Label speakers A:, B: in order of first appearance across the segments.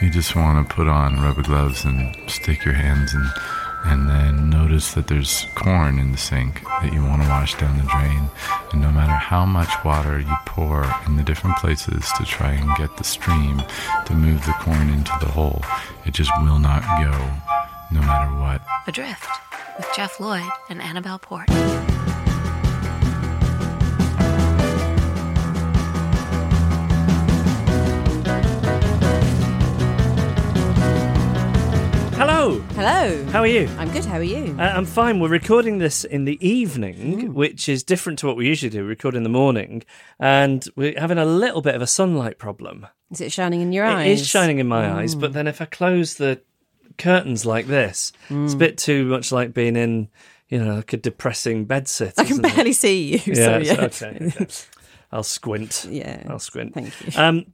A: you just want to put on rubber gloves and stick your hands in, and then notice that there's corn in the sink that you want to wash down the drain. And no matter how much water you pour in the different places to try and get the stream to move the corn into the hole, it just will not go, no matter what.
B: Adrift with Jeff Lloyd and Annabelle Port.
C: Hello.
D: Hello.
C: How are you?
D: I'm good. How are you?
C: Uh, I'm fine. We're recording this in the evening, which is different to what we usually do. We record in the morning, and we're having a little bit of a sunlight problem.
D: Is it shining in your eyes?
C: It is shining in my eyes, but then if I close the curtains like this, it's a bit too much like being in, you know, like a depressing bedsit.
D: I can
C: isn't it?
D: barely see you.
C: Yeah,
D: so yeah.
C: okay, okay. I'll squint.
D: Yeah.
C: I'll squint.
D: Thank you.
C: Um,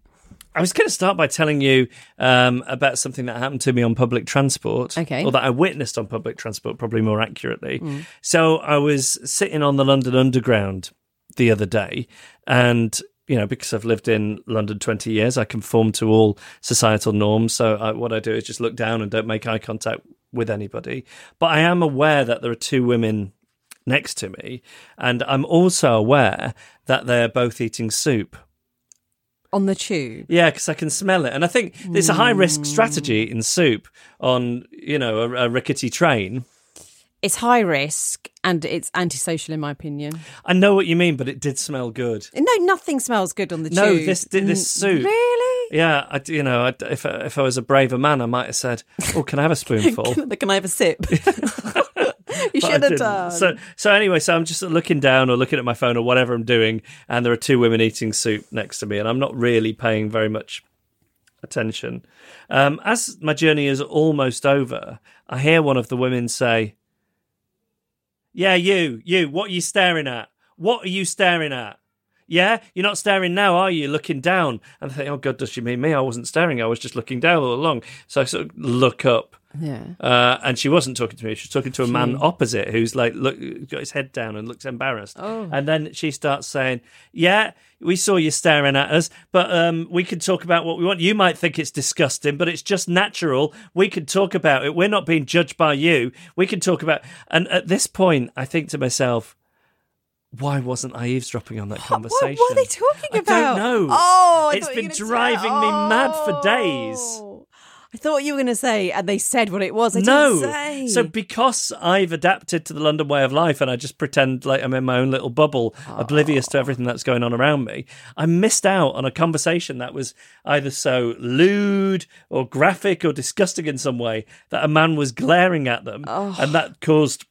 C: I was going to start by telling you um, about something that happened to me on public transport.
D: Okay.
C: Or that I witnessed on public transport, probably more accurately.
D: Mm.
C: So I was sitting on the London Underground the other day, and you know, because I've lived in London 20 years, I conform to all societal norms. So I, what I do is just look down and don't make eye contact with anybody. But I am aware that there are two women next to me, and I'm also aware that they're both eating soup.
D: On the tube.
C: Yeah, because I can smell it, and I think it's a high risk strategy in soup on you know a, a rickety train.
D: It's high risk and it's antisocial, in my opinion.
C: I know what you mean, but it did smell good.
D: No, nothing smells good on the
C: No,
D: tube.
C: this this
D: Mm,
C: soup.
D: Really?
C: Yeah, I, you know, I, if I- if I was a braver man, I might have said, "Oh, can I have a spoonful?"
D: can, can I have a sip? you should have done.
C: So, so anyway, so I'm just looking down or looking at my phone or whatever I'm doing, and there are two women eating soup next to me, and I'm not really paying very much attention. Um, as my journey is almost over, I hear one of the women say, "Yeah, you, you, what are you staring at? What are you staring at?" Yeah, you're not staring now, are you? Looking down. And I think, oh God, does she mean me? I wasn't staring. I was just looking down all along. So I sort of look up
D: yeah.
C: uh, and she wasn't talking to me. She was talking to a man opposite who's like, look, got his head down and looks embarrassed.
D: Oh.
C: And then she starts saying, "Yeah, we saw you staring at us, but um, we could talk about what we want. You might think it's disgusting, but it's just natural. We could talk about it. We're not being judged by you. We can talk about." And at this point, I think to myself. Why wasn't I eavesdropping on that conversation?
D: What were they talking
C: I
D: about?
C: don't know.
D: Oh, I
C: it's been driving me mad for days.
D: Oh. I thought you were going to say, and they said what it was. I
C: no.
D: didn't say.
C: So because I've adapted to the London way of life and I just pretend like I'm in my own little bubble, oblivious to everything that's going on around me, I missed out on a conversation that was either so lewd or graphic or disgusting in some way that a man was glaring at them, and that caused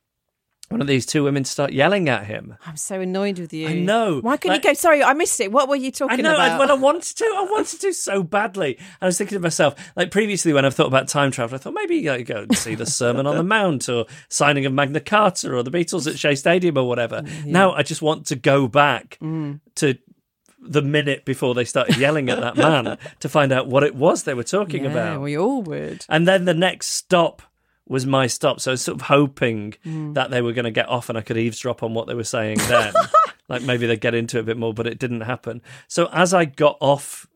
C: one of these two women start yelling at him.
D: I'm so annoyed with you.
C: I know.
D: Why couldn't
C: Like-
D: you go? Sorry, I missed it. What were you talking about?
C: I know. I, well, I wanted to. I wanted to so badly. I was thinking to myself, like previously when I've thought about time travel, I thought maybe like, go and see the Sermon on the Mount or signing of Magna Carta or the Beatles at Shea Stadium or whatever. Now I just want to go back mm. to the minute before they started yelling at that man to find out what it was they were talking about.
D: yeah,
C: about.
D: we all would.
C: And then the next stop was my stop. So I was sort of hoping
D: Mm.
C: that they were going to get off and I could eavesdrop on what they were saying then. like maybe they'd get into it a bit more, but it didn't happen. So as I got off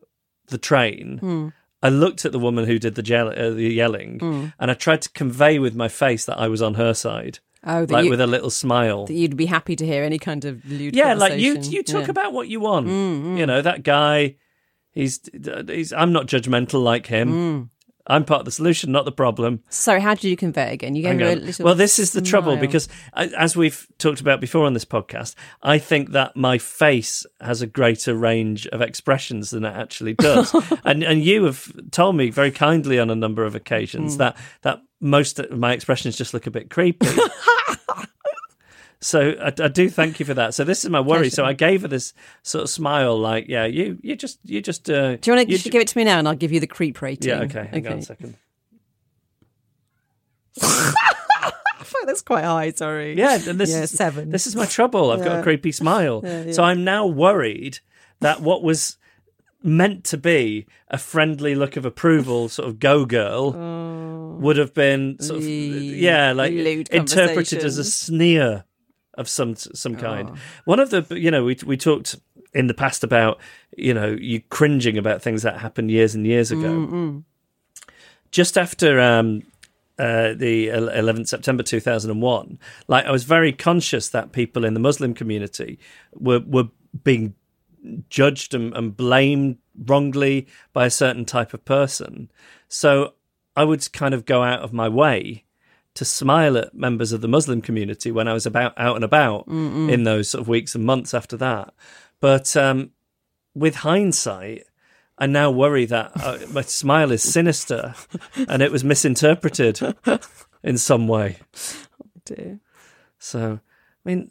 C: the train,
D: Hmm.
C: I looked at the woman who did the, gel- uh, the yelling
D: Hmm.
C: and I tried to convey with my face that I was on her side.
D: Oh,
C: like
D: you-
C: with a little smile.
D: That you'd be happy to hear any kind of lewd
C: yeah, like you you talk
D: Yeah. Mm,
C: about what you want. You know that guy. He's he's. I'm not judgmental like him.
D: Mm.
C: I'm part of the solution, not the problem.
D: So, how did you convert again? You gave
C: Hang
D: a little.
C: Well, this is the trouble because, I- as we've talked about before on this podcast, I think that my face has a greater range of expressions than it actually does. and and you have told me very kindly on a number of occasions that that most of my expressions just look a bit creepy. So I, I do thank you for that. So this is my worry. So I gave her this sort of smile, like, yeah, you, you just, you just. Uh,
D: Do you want to
C: you
D: give it to me now, and I'll give you the creep rating?
C: Yeah, okay. Hang on a second.
D: That's quite high. Sorry.
C: Yeah, and this
D: yeah,
C: is
D: seven.
C: This is my trouble. I've got a creepy smile.
D: Yeah,
C: So. I'm now worried that what was meant to be a friendly look of approval, sort of go girl, would have been sort of yeah, like
D: Oh.
C: interpreted as a sneer of some some kind.
D: Oh.
C: One of the you know we we talked in the past about you know you cringing about things that happened years and years ago.
D: Mm-mm.
C: Just after um, uh, the 11th September 2001, like I was very conscious that people in the Muslim community were were being judged and, and blamed wrongly by a certain type of person. So I would kind of go out of my way to smile at members of the Muslim community when I was about out and about
D: Mm-mm.
C: in those sort of weeks and months after that. But um, with hindsight, I now worry that uh, my smile is sinister and it was misinterpreted in some way.
D: dear.
C: So, I mean,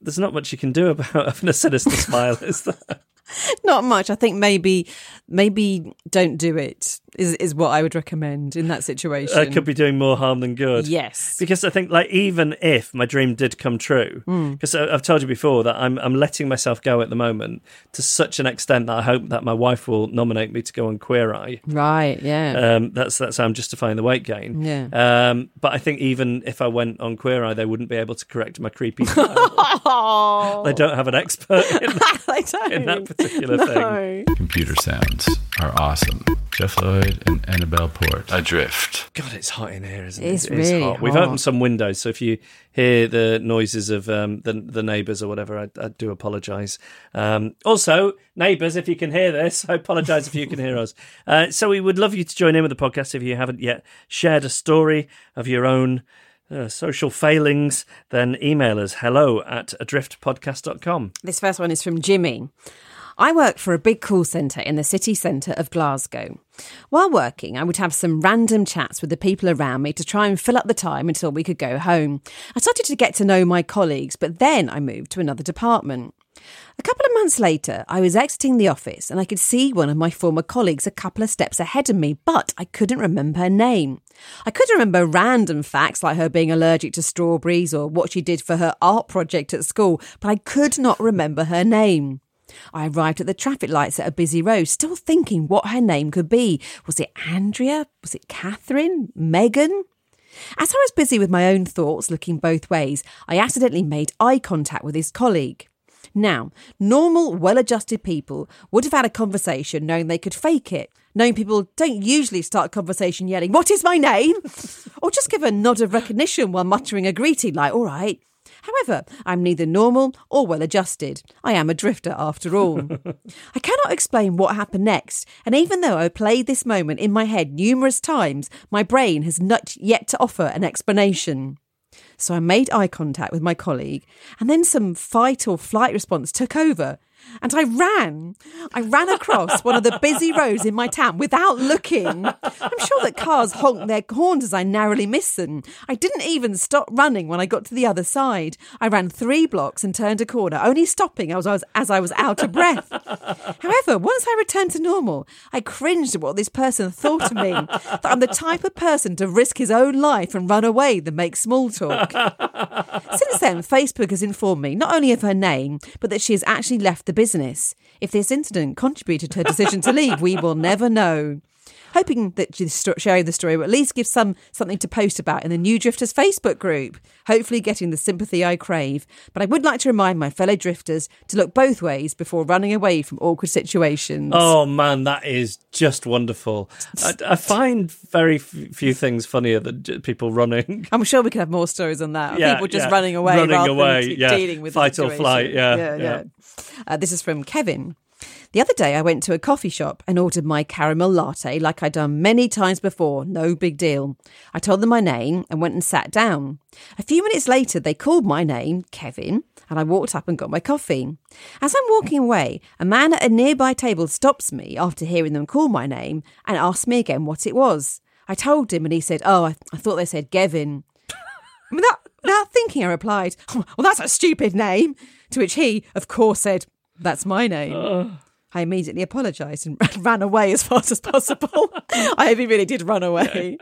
C: there's not much you can do about having a sinister smile, is there?
D: Not much. I think maybe, maybe don't do it. Is is what I would recommend in that situation.
C: I could be doing more harm than good.
D: Yes.
C: Because I think, like, even if my dream did come true,
D: Mm.
C: because I've told you before that I'm I'm letting myself go at the moment to such an extent that I hope that my wife will nominate me to go on Queer Eye.
D: Right. Yeah.
C: Um, that's that's how I'm justifying the weight gain.
D: Yeah.
C: Um, but I think even if I went on Queer Eye, they wouldn't be able to correct my creepy.
D: oh,
C: they don't have an expert in,
D: they don't.
C: in that particular
D: no.
C: thing.
A: Computer sounds are awesome. Jeff Lloyd and Annabelle Port. Adrift.
C: God, it's hot in here, isn't it? It is
D: really
C: hot. We've opened some windows, so if you hear the noises of um, the the neighbours or whatever, I, I do apologise. Um, also, neighbours, if you can hear this, I apologise if you can hear us. Uh, so we would love you to join in with the podcast if you haven't yet shared a story of your own. Uh, social failings, then email us hello at adriftpodcast.com.
D: This first one is from Jimmy. I work for a big call centre in the city centre of Glasgow. While working, I would have some random chats with the people around me to try and fill up the time until we could go home. I started to get to know my colleagues, but then I moved to another department. A couple of months later, I was exiting the office and I could see one of my former colleagues a couple of steps ahead of me, but I couldn't remember her name. I could remember random facts like her being allergic to strawberries or what she did for her art project at school, but I could not remember her name. I arrived at the traffic lights at a busy road, still thinking what her name could be. Was it Andrea? Was it Catherine? Megan? As I was busy with my own thoughts, looking both ways, I accidentally made eye contact with his colleague. Now, normal, well adjusted people would have had a conversation knowing they could fake it. Knowing people don't usually start a conversation yelling, What is my name? or just give a nod of recognition while muttering a greeting like, All right. However, I'm neither normal or well adjusted. I am a drifter after all. I cannot explain what happened next, and even though I played this moment in my head numerous times, my brain has not yet to offer an explanation. So I made eye contact with my colleague, and then some fight or flight response took over. And I ran. I ran across one of the busy roads in my town without looking. I'm sure that cars honked their horns as I narrowly missed them. I didn't even stop running when I got to the other side. I ran three blocks and turned a corner, only stopping as I was, as I was out of breath. However, once I returned to normal, I cringed at what this person thought of me that I'm the type of person to risk his own life and run away than make small talk. Since then, Facebook has informed me not only of her name, but that she has actually left the business. If this incident contributed to her decision to leave, we will never know. Hoping that sharing the story will at least give some something to post about in the New Drifters Facebook group, hopefully getting the sympathy I crave. But I would like to remind my fellow drifters to look both ways before running away from awkward situations.
C: Oh man, that is just wonderful. I, I find very f- few things funnier than j- people running.
D: I'm sure we could have more stories on that.
C: Yeah,
D: People just
C: yeah.
D: running away
C: Running
D: rather
C: away, yeah.
D: dealing with the
C: Fight or flight, yeah,
D: yeah,
C: yeah.
D: yeah. Uh, this is from Kevin. The other day, I went to a coffee shop and ordered my caramel latte like I'd done many times before. No big deal. I told them my name and went and sat down. A few minutes later, they called my name, Kevin, and I walked up and got my coffee. As I'm walking away, a man at a nearby table stops me after hearing them call my name and asks me again what it was. I told him, and he said, Oh, I, I thought they said Gavin. Without, without thinking, I replied, "Oh, Well, that's a stupid name. To which he, of course, said, That's my name. I immediately apologised and ran away as fast as possible. I hope he really did run away.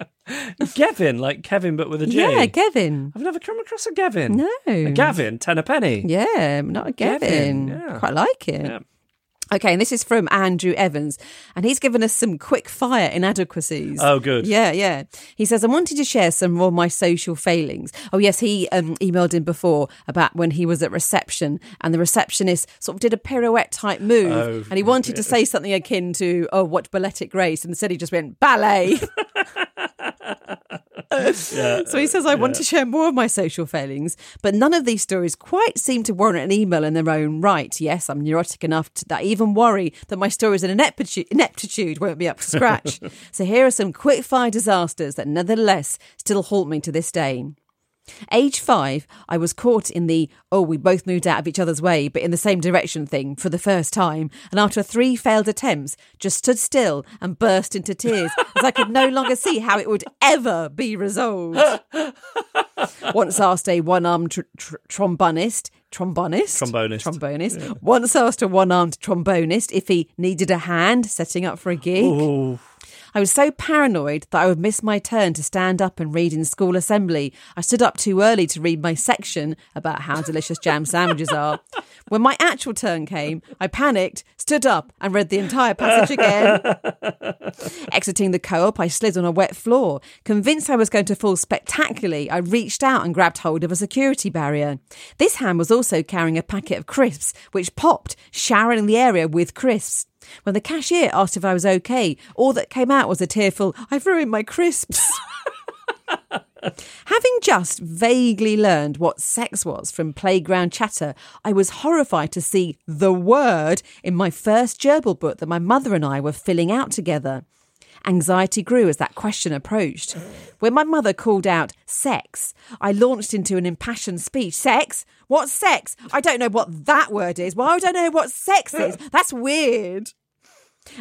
C: Gavin, like Kevin, but with a G.
D: Yeah, Gavin.
C: I've never come across a Gavin.
D: No.
C: A Gavin, ten a penny.
D: Yeah, not a Gavin.
C: Gavin, yeah.
D: Quite like it.
C: Yeah.
D: Okay, and this is from Andrew Evans, and he's given us some quick fire inadequacies.
C: Oh, good.
D: Yeah, yeah. He says, I wanted to share some more of my social failings. Oh, yes, he um, emailed in before about when he was at reception, and the receptionist sort of did a pirouette type move,
C: Oh,
D: and he wanted to say something akin to, oh, what balletic grace, and instead he just went, ballet. so he says, I want to share more of my social failings, but none of these stories quite seem to warrant an email in their own right. Yes, I'm neurotic enough to, that I even worry that my stories in ineptitude, ineptitude won't be up to scratch. so here are some quick fire disasters that nevertheless still haunt me to this day. Age five, I was caught in the, oh, we both moved out of each other's way, but in the same direction thing for the first time. And after three failed attempts, just stood still and burst into tears as I could no longer see how it would ever be resolved. Once asked a one armed tr- tr- trombonist, trombonist,
C: Trombonist.
D: trombonist, once asked a one armed trombonist if he needed a hand setting up for a gig.
C: Ooh.
D: I was so paranoid that I would miss my turn to stand up and read in school assembly. I stood up too early to read my section about how delicious jam sandwiches are. When my actual turn came, I panicked, stood up, and read the entire passage again. Exiting the co op, I slid on a wet floor. Convinced I was going to fall spectacularly, I reached out and grabbed hold of a security barrier. This hand was also carrying a packet of crisps, which popped, showering the area with crisps. When the cashier asked if I was okay, all that came out was a tearful, I've ruined my crisps. Having just vaguely learned what sex was from playground chatter, I was horrified to see the word in my first gerbil book that my mother and I were filling out together. Anxiety grew as that question approached. When my mother called out sex, I launched into an impassioned speech. Sex? What's sex? I don't know what that word is. Why would I know what sex is? That's weird.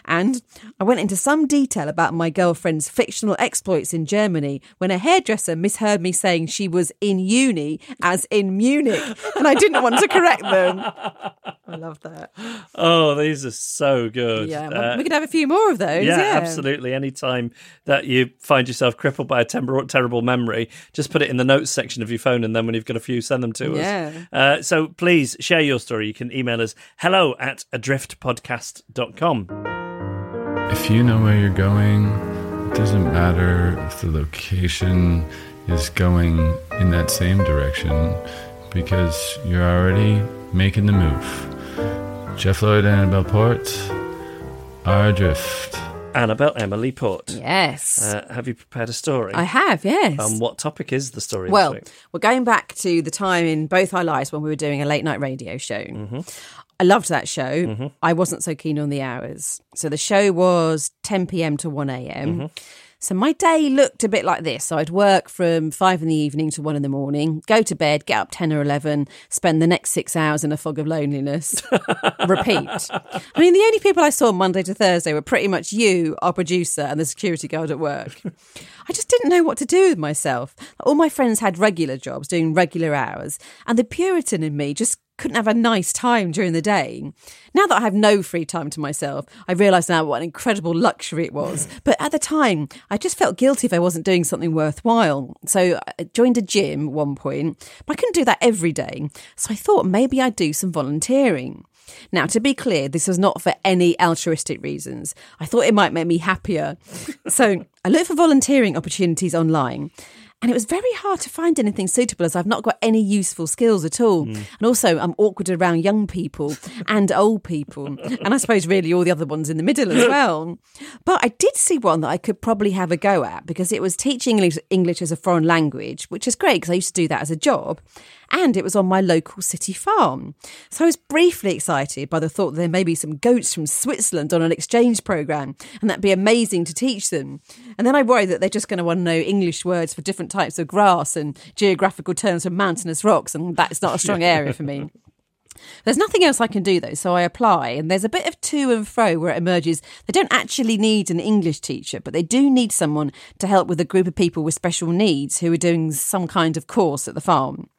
D: And I went into some detail about my girlfriend's fictional exploits in Germany when a hairdresser misheard me saying she was in uni as in Munich, and I didn't want to correct them. I love that.
C: Oh, these are so good.
D: Yeah,
C: Uh,
D: we could have a few more of those.
C: yeah,
D: Yeah,
C: absolutely. Anytime that you find yourself crippled by a ter- terrible memory, just put it in the notes section of your phone, and then when you've got a few, send them to
D: Yeah.
C: us. Uh, so please share your story. You can email us hello at adriftpodcast.com.
A: If you know where you're going, it doesn't matter if the location is going in that same direction because you're already making the move. Jeff Lloyd and Annabelle Port are adrift.
C: Annabelle Emily Port.
D: Yes.
C: Uh, have you prepared a story?
D: I have, yes.
C: Um, what topic is the story?
D: Well,
C: this week?
D: we're going back to the time in both our lives when we were doing a late night radio show.
C: Mm-hmm.
D: I loved that show. I wasn't so keen on the hours. So the show was 10 p.m. to 1 a.m.
C: Mm-hmm.
D: So my day looked a bit like this. So I'd work from five in the evening to one in the morning, go to bed, get up 10 or 11, spend the next six hours in a fog of loneliness, repeat. I mean, the only people I saw Monday to Thursday were pretty much you, our producer, and the security guard at work. I just didn't know what to do with myself. All my friends had regular jobs, doing regular hours, and the Puritan in me just couldn't have a nice time during the day. Now that I have no free time to myself, I realise now what an incredible luxury it was. But at the time, I just felt guilty if I wasn't doing something worthwhile. So I joined a gym at one point, but I couldn't do that every day. So I thought maybe I'd do some volunteering. Now, to be clear, this was not for any altruistic reasons. I thought it might make me happier. so I looked for volunteering opportunities online. And it was very hard to find anything suitable as I've not got any useful skills at all. Hmm. And also, I'm awkward around young people and old people. And I suppose really all the other ones in the middle as well. But I did see one that I could probably have a go at because it was teaching English, English as a foreign language, which is great because I used to do that as a job and it was on my local city farm. So I was briefly excited by the thought that there may be some goats from Switzerland on an exchange programme, and that'd be amazing to teach them. And then I worried that they're just going to want to know English words for different types of grass and geographical terms for mountainous rocks, and that's not a strong area for me. There's nothing else I can do though, so I apply, and there's a bit of to and fro where it emerges they don't actually need an English teacher, but they do need someone to help with a group of people with special needs who are doing some kind of course at the farm.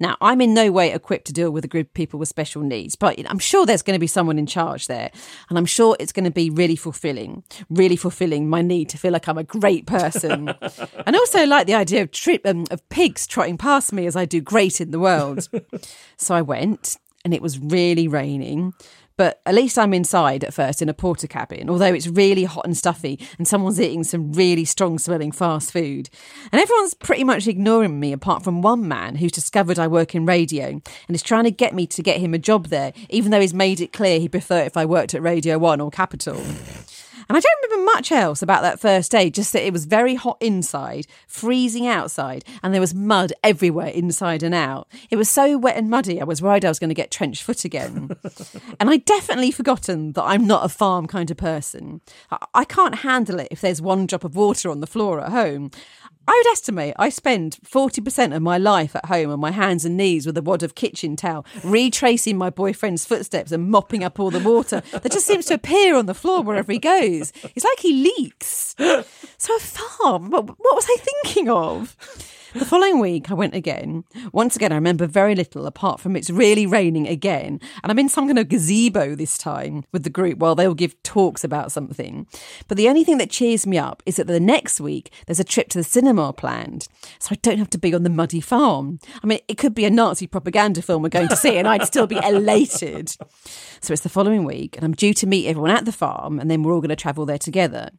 D: Now, I'm in no way equipped to deal with a group of people with special needs, but I'm sure there's going to be someone in charge there. And I'm sure it's going to be really fulfilling, really fulfilling my need to feel like I'm a great person. and also like the idea of, tri- um, of pigs trotting past me as I do great in the world. so I went, and it was really raining. But at least I'm inside at first in a Portakabin, although it's really hot and stuffy and someone's eating some really strong smelling fast food. And everyone's pretty much ignoring me apart from one man who's discovered I work in radio and is trying to get me to get him a job there, even though he's made it clear he'd prefer if I worked at Radio 1 or Capital. And I don't remember much else about that first day, just that it was very hot inside, freezing outside, and there was mud everywhere inside and out. It was so wet and muddy, I was worried I was going to get trench foot again. and I'd definitely forgotten that I'm not a farm kind of person. I- I can't handle it if there's one drop of water on the floor at home. I would estimate I spend 40% of my life at home on my hands and knees with a wad of kitchen towel, retracing my boyfriend's footsteps and mopping up all the water that just seems to appear on the floor wherever he goes. It's like he leaks. So a farm, what, what was I thinking of? The following week, I went again. Once again, I remember very little apart from it's really raining again. And I'm in some kind of gazebo this time with the group while they'll give talks about something. But the only thing that cheers me up is that the next week, there's a trip to the cinema planned. So I don't have to be on the muddy farm. I mean, it could be a Nazi propaganda film we're going to see, and I'd still be elated. So it's the following week, and I'm due to meet everyone at the farm, and then we're all going to travel there together.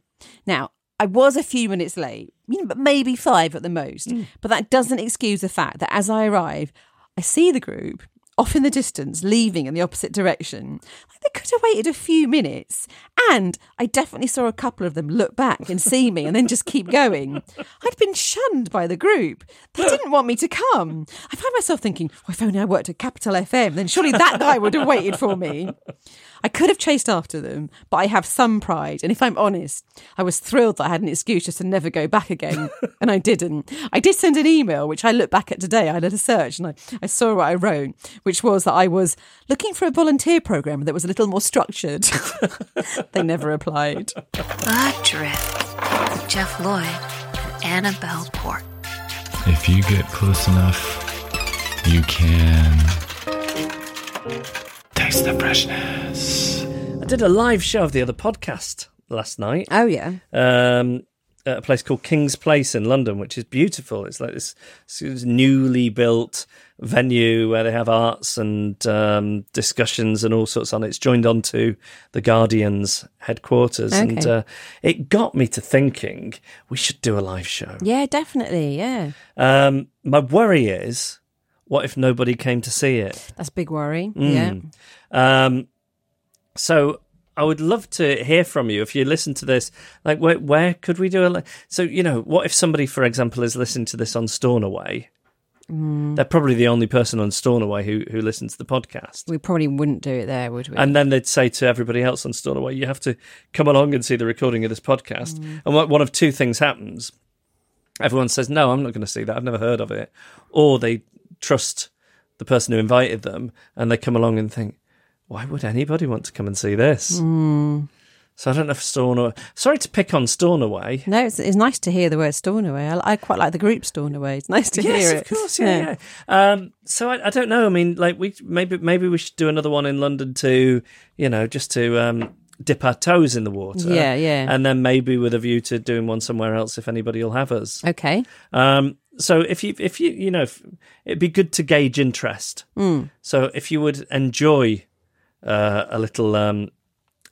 D: Now, I was a few minutes late, maybe five at the most. Mm. But that doesn't excuse the fact that as I arrive, I see the group off in the distance, leaving in the opposite direction. Like they could have waited a few minutes. And I definitely saw a couple of them look back and see me and then just keep going. I'd been shunned by the group. They didn't want me to come. I find myself thinking, well, if only I worked at Capital FM, then surely that guy would have waited for me. I could have chased after them, but I have some pride. And if I'm honest, I was thrilled that I had an excuse just to never go back again. and I didn't. I did send an email, which I look back at today. I did a search and I, I saw what I wrote, which was that I was looking for a volunteer program that was a little more structured. they never replied.
B: Adrift with Jeff Lloyd and Annabelle Port.
A: If you get close enough, you can taste the freshness.
C: I did a live show of the other podcast last night.
D: Oh, yeah.
C: um, at a place called King's Place in London, which is beautiful. It's like this, this newly built venue where they have arts and um, discussions and all sorts on it. It's joined onto the Guardian's headquarters, and uh, it got me to thinking we should do a live show.
D: Yeah, definitely. Yeah.
C: Um, my worry is, what if nobody came to see it?
D: That's a big worry. Hmm. Yeah.
C: Um, so I would love to hear from you if you listen to this. Like, where, where could we do a? li- So you know, what if somebody, for example, is listening to this on Stornoway? Hmm. They're probably the only person on Stornoway who who listens to the podcast.
D: We probably wouldn't do it there, would we?
C: And then they'd say to everybody else on Stornoway, "You have to come along and see the recording of this podcast." Hmm. And what- one of two things happens: everyone says, "No, I'm not going to see that. I've never heard of it," or they trust the person who invited them, and they come along and think, "Why would anybody want to come and see this?" So I don't know if Stornoway. Sorry to pick on Stornoway.
D: No, it's, it's nice to hear the word Stornoway. I, I quite like the group Stornoway. It's nice to
C: yes,
D: hear it.
C: Yes, of course, yeah, yeah. Um, so I, I don't know. I mean, like we maybe maybe we should do another one in London to you know just to um, dip our toes in the water.
D: Yeah, yeah.
C: And then maybe with a view to doing one somewhere else if anybody will have us.
D: Okay.
C: Um, so if you if you you know if, it'd be good to gauge interest.
D: Mm.
C: So if you would enjoy uh, a little um,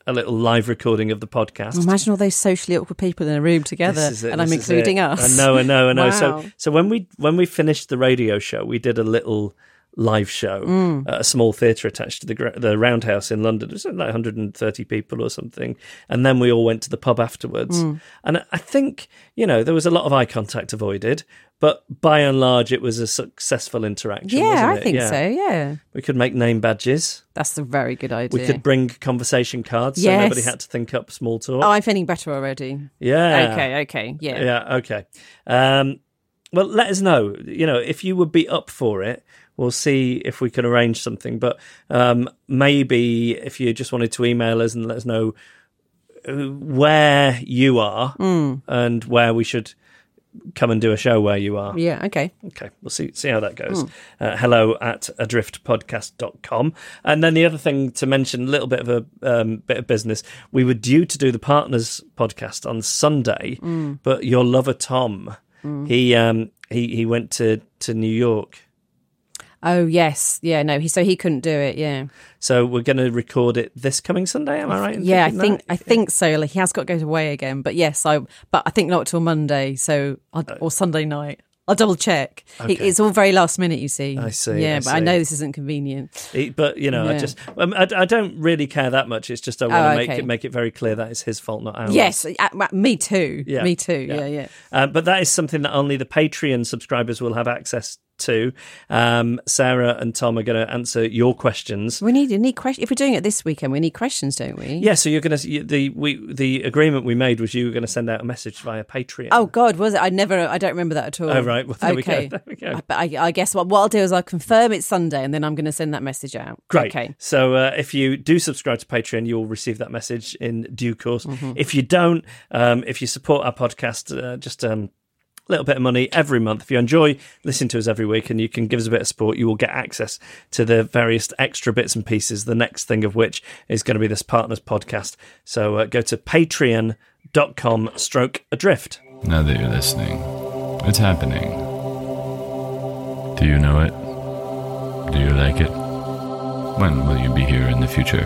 C: a little live recording of the podcast.
D: Imagine all those socially awkward people in a room together,
C: it,
D: and I'm including us.
C: I know, I know, I know.
D: Wow.
C: So, so when we when we finished the radio show, we did a little live show
D: Mm.
C: at a small theatre attached to the the Roundhouse in London. It was like 130 people or something, and then we all went to the pub afterwards.
D: Mm.
C: And I think you know there was a lot of eye contact avoided, but by and large, it was a successful interaction.
D: yeah, I think
C: Yeah.
D: so. Yeah,
C: We could make name badges.
D: that's a very good idea.
C: We could bring conversation cards, so
D: Yes.
C: nobody had to think up small talk.
D: Oh, I'm feeling better already.
C: yeah.
D: Okay, okay, yeah.
C: Yeah, okay. Um, well, let us know. You know, if you would be up for it, we'll see if we can arrange something. But um, maybe if you just wanted to email us and let us know uh, where you are
D: Mm.
C: and where we should come and do a show where you are.
D: Yeah, okay.
C: Okay, we'll see see how that goes.
D: Hmm.
C: Uh, hello at adriftpodcast.com. And then the other thing to mention, a little bit of a um, bit of business, we were due to do the Partners podcast on Sunday,
D: Mm.
C: but your lover Tom,
D: Mm.
C: he um, he he went to, to New York.
D: Oh yes, yeah. No, he so he couldn't do it. Yeah,
C: So we're going to record it this coming Sunday. Am I right?
D: yeah. I think
C: that?
D: I think so. Like he has got to go away again. But yes, I. But I think not till Monday. So I'll, or Sunday night. I'll double check.
C: Okay.
D: it's all very last minute. You see.
C: I see,
D: Yeah,
C: I
D: but I know this isn't convenient.
C: He- but you know, I just um, I, I don't really care that much. It's just I want to
D: Oh,
C: make
D: okay.
C: it make it very clear that it's his fault, not ours.
D: Yes, uh, uh, me too.
C: Yeah,
D: me too. Yeah, yeah.
C: Uh, but that is something that only the Patreon subscribers will have access to. Um, Sarah and Tom are going to answer your questions.
D: We need we need questions. If we're doing it this weekend, we need questions, don't we?
C: Yeah, so you're going to the we the agreement we made was you were going to send out a message via Patreon.
D: Oh God, was it? I never. I don't remember that at all.
C: Oh, right. Well, there we go.
D: okay.
C: There we go.
D: But I, I guess what, what I'll do is I'll confirm it's Sunday, and then I'm going to send that message out.
C: Great.
D: Okay.
C: So uh, if you do subscribe to Patreon, you will receive that message in due course.
D: Mhm.
C: If you don't, um, if you support our podcast, uh, just um, little bit of money every month. If you enjoy listening to us every week and you can give us a bit of support, you will get access to the various extra bits and pieces. The next thing of which is going to be this Partners podcast. So uh, go to patreon.com stroke adrift.
A: Now that you're listening, it's happening. Do you know it? Do you like it? When will you be here in the future?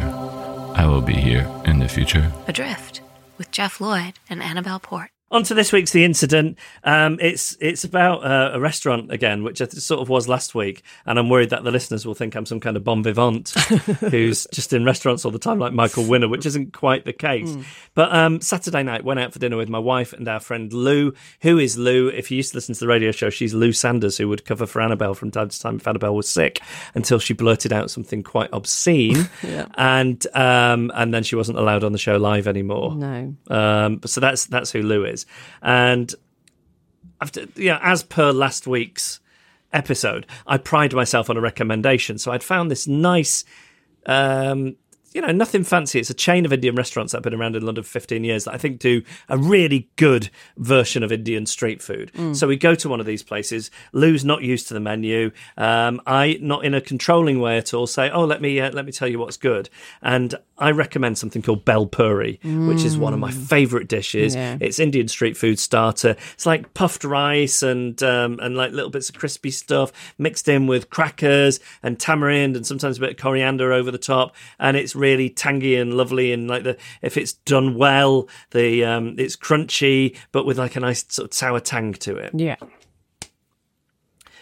A: I will be here in the future.
B: Adrift with Jeff Lloyd and Annabelle Port.
C: On to this week's the incident. Um, it's it's about uh, a restaurant again, which I sort of was last week, and I'm worried that the listeners will think I'm some kind of bon vivant who's just in restaurants all the time, like Michael Winner, which isn't quite the case.
D: Mm.
C: But um, Saturday night, went out for dinner with my wife and our friend Lou. Who is Lou? If you used to listen to the radio show, she's Lou Sanders, who would cover for Annabelle from time to time if Annabelle was sick, until she blurted out something quite obscene,
D: Yeah.
C: and um, and then she wasn't allowed on the show live anymore.
D: No.
C: Um, but so that's that's who Lou is, and after yeah, as per last week's episode, I pride myself on a recommendation. So I'd found this nice, um, you know, nothing fancy. It's a chain of Indian restaurants that have been around in London for 15 years that I think do a really good version of Indian street food.
E: Mm.
C: So we go to one of these places. Lou's not used to the menu. Um, I, not in a controlling way at all, say, "Oh, let me uh, let me tell you what's good." And I recommend something called Bhel Puri, which is one of my favourite dishes.
E: Yeah.
C: It's Indian street food starter. It's like puffed rice and um, and like little bits of crispy stuff mixed in with crackers and tamarind and sometimes a bit of coriander over the top. And it's really tangy and lovely. And like the if it's done well, the um, it's crunchy but with like a nice sort of sour tang to it.
D: Yeah.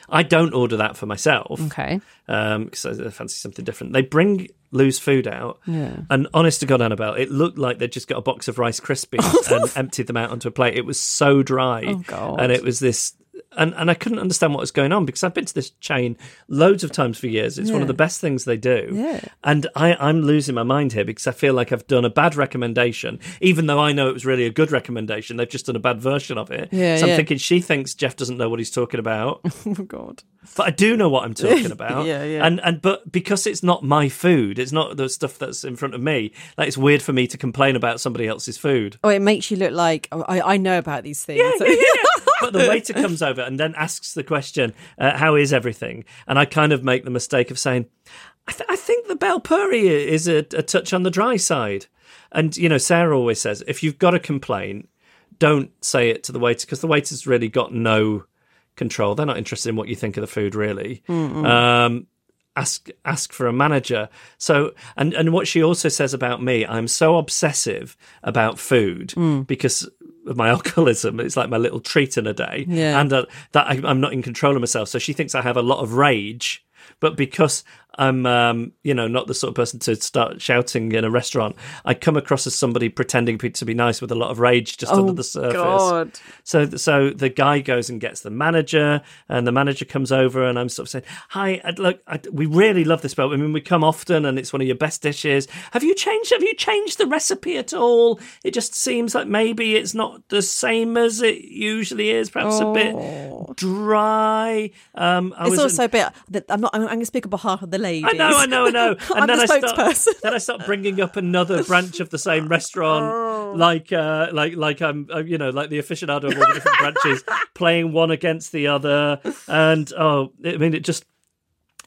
C: I don't order that for myself.
D: Okay.
C: Because I fancy something different. They bring Lou's food out.
D: Yeah.
C: And honest to God, Annabelle, it looked like they'd just got a box of Rice Krispies and emptied them out onto a plate. It was so dry.
D: Oh, God.
C: And it was this and and I couldn't understand what was going on because I've been to this chain loads of times for years. It's one of the best things they do.
D: Yeah.
C: And I, I'm losing my mind here because I feel like I've done a bad recommendation, even though I know it was really a good recommendation. They've just done a bad version of it.
D: Yeah,
C: so I'm
D: yeah.
C: thinking she thinks Jeff doesn't know what he's talking about.
D: Oh God.
C: but I do know what I'm talking about.
D: Yeah, yeah.
C: And and but because it's not my food, it's not the stuff that's in front of me. Like it's weird for me to complain about somebody else's food.
D: Oh, it makes you look like oh, I, I know about these things.
C: But the waiter comes over and then asks the question, uh, "How is everything?" And I kind of make the mistake of saying, "I, th- I think the bhel puri is a, a touch on the dry side." And you know, Sarah always says, if you've got a complaint, don't say it to the waiter because the waiter's really got no control. They're not interested in what you think of the food, really. Um, ask ask for a manager. So and and what she also says about me, I'm so obsessive about food because of my alcoholism. It's like my little treat in a day,
D: Yeah.
C: and uh, that I, I'm not in control of myself. So she thinks I have a lot of rage. But because I'm, um, you know, not the sort of person to start shouting in a restaurant, I come across as somebody pretending to be nice with a lot of rage just under the surface.
D: God.
C: So, so the guy goes and gets the manager, and the manager comes over, and I'm sort of saying, "Hi, I'd look, I, we really love this, but I mean, we come often, and it's one of your best dishes. Have you changed? Have you changed the recipe at all? It just seems like maybe it's not the same as it usually is. Perhaps a bit dry. Um, I
D: It's also a bit that I'm not. I'm, I'm going to speak on behalf of the ladies.
C: I know, I know, I know.
D: I'm the
C: I start, then I start bringing up another branch of the same restaurant, like, uh, like, like I'm, uh, you know, like the aficionado of all the different branches, playing one against the other, and oh, I mean, it just.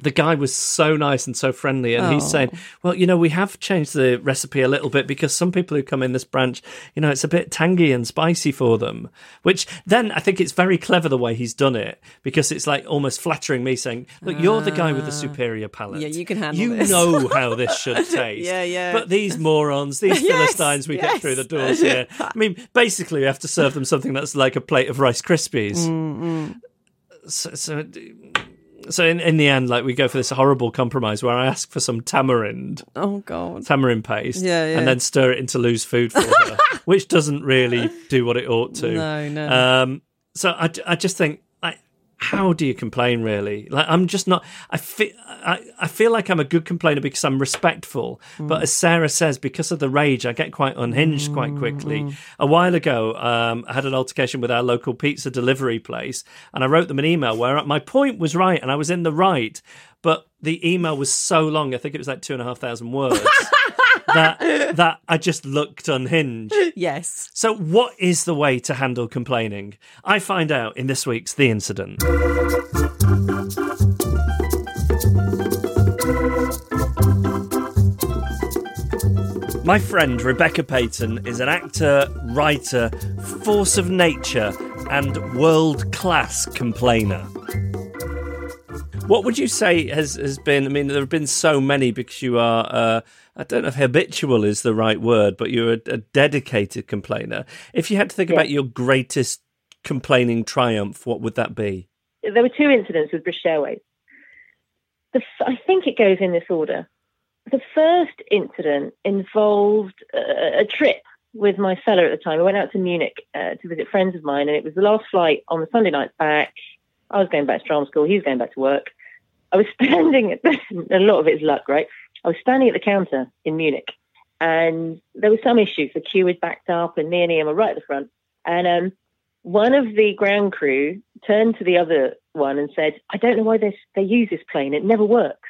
C: The guy was so nice and so friendly, and he's
D: Oh.
C: saying, "Well, you know, we have changed the recipe a little bit because some people who come in this branch, you know, it's a bit tangy and spicy for them." Which then I think it's very clever the way he's done it because it's like almost flattering me, saying, "Look, you're the guy with the superior palate.
D: Ah. Yeah, you can handle
C: You
D: this."
C: know how this should taste.
D: Yeah, yeah.
C: But these morons, these
D: Yes,
C: philistines, we get through the doors here. I mean, basically, we have to serve them something that's like a plate of Rice Krispies.
D: Mm,
C: So, so, so in, in the end, like we go for this horrible compromise where I ask for some tamarind,
D: Oh God.
C: tamarind paste,
D: Yeah, yeah.
C: and then stir it into Lou's food for her, which doesn't really do what it ought to.
D: No, no.
C: Um, so I, I just think, how do you complain? Really, like I'm just not. I feel I, I feel like I'm a good complainer because I'm respectful.
D: Mm.
C: But as Sarah says, because of the rage, I get quite unhinged quite quickly.
D: Mm.
C: A while ago, um, I had an altercation with our local pizza delivery place, and I wrote them an email where my point was right and I was in the right, but the email was so long. I think it was like two and a half thousand words. that that I just looked unhinged.
D: Yes.
C: So, what is the way to handle complaining? I find out in this week's The Incident. My friend Rebecca Payton is an actor, writer, force of nature, and world class complainer. What would you say has, has been? I mean, there have been so many because you are, uh, I don't know if habitual is the right word, but you're a, a dedicated complainer. If you had to think about your greatest complaining triumph, what would that be?
E: there were two incidents with British Airways. The, I think it goes in this order. The first incident involved a, a trip with my fellow at the time. I went out to Munich uh, to visit friends of mine, and it was the last flight on the Sunday night back. I was going back to drama school. He was going back to work. I was spending a lot of it is luck, right? I was standing at the counter in Munich, and there was some issues. The queue was backed up, and me and Ian were right at the front. And um, one of the ground crew turned to the other one and said, I don't know why they, they use this plane. It never works.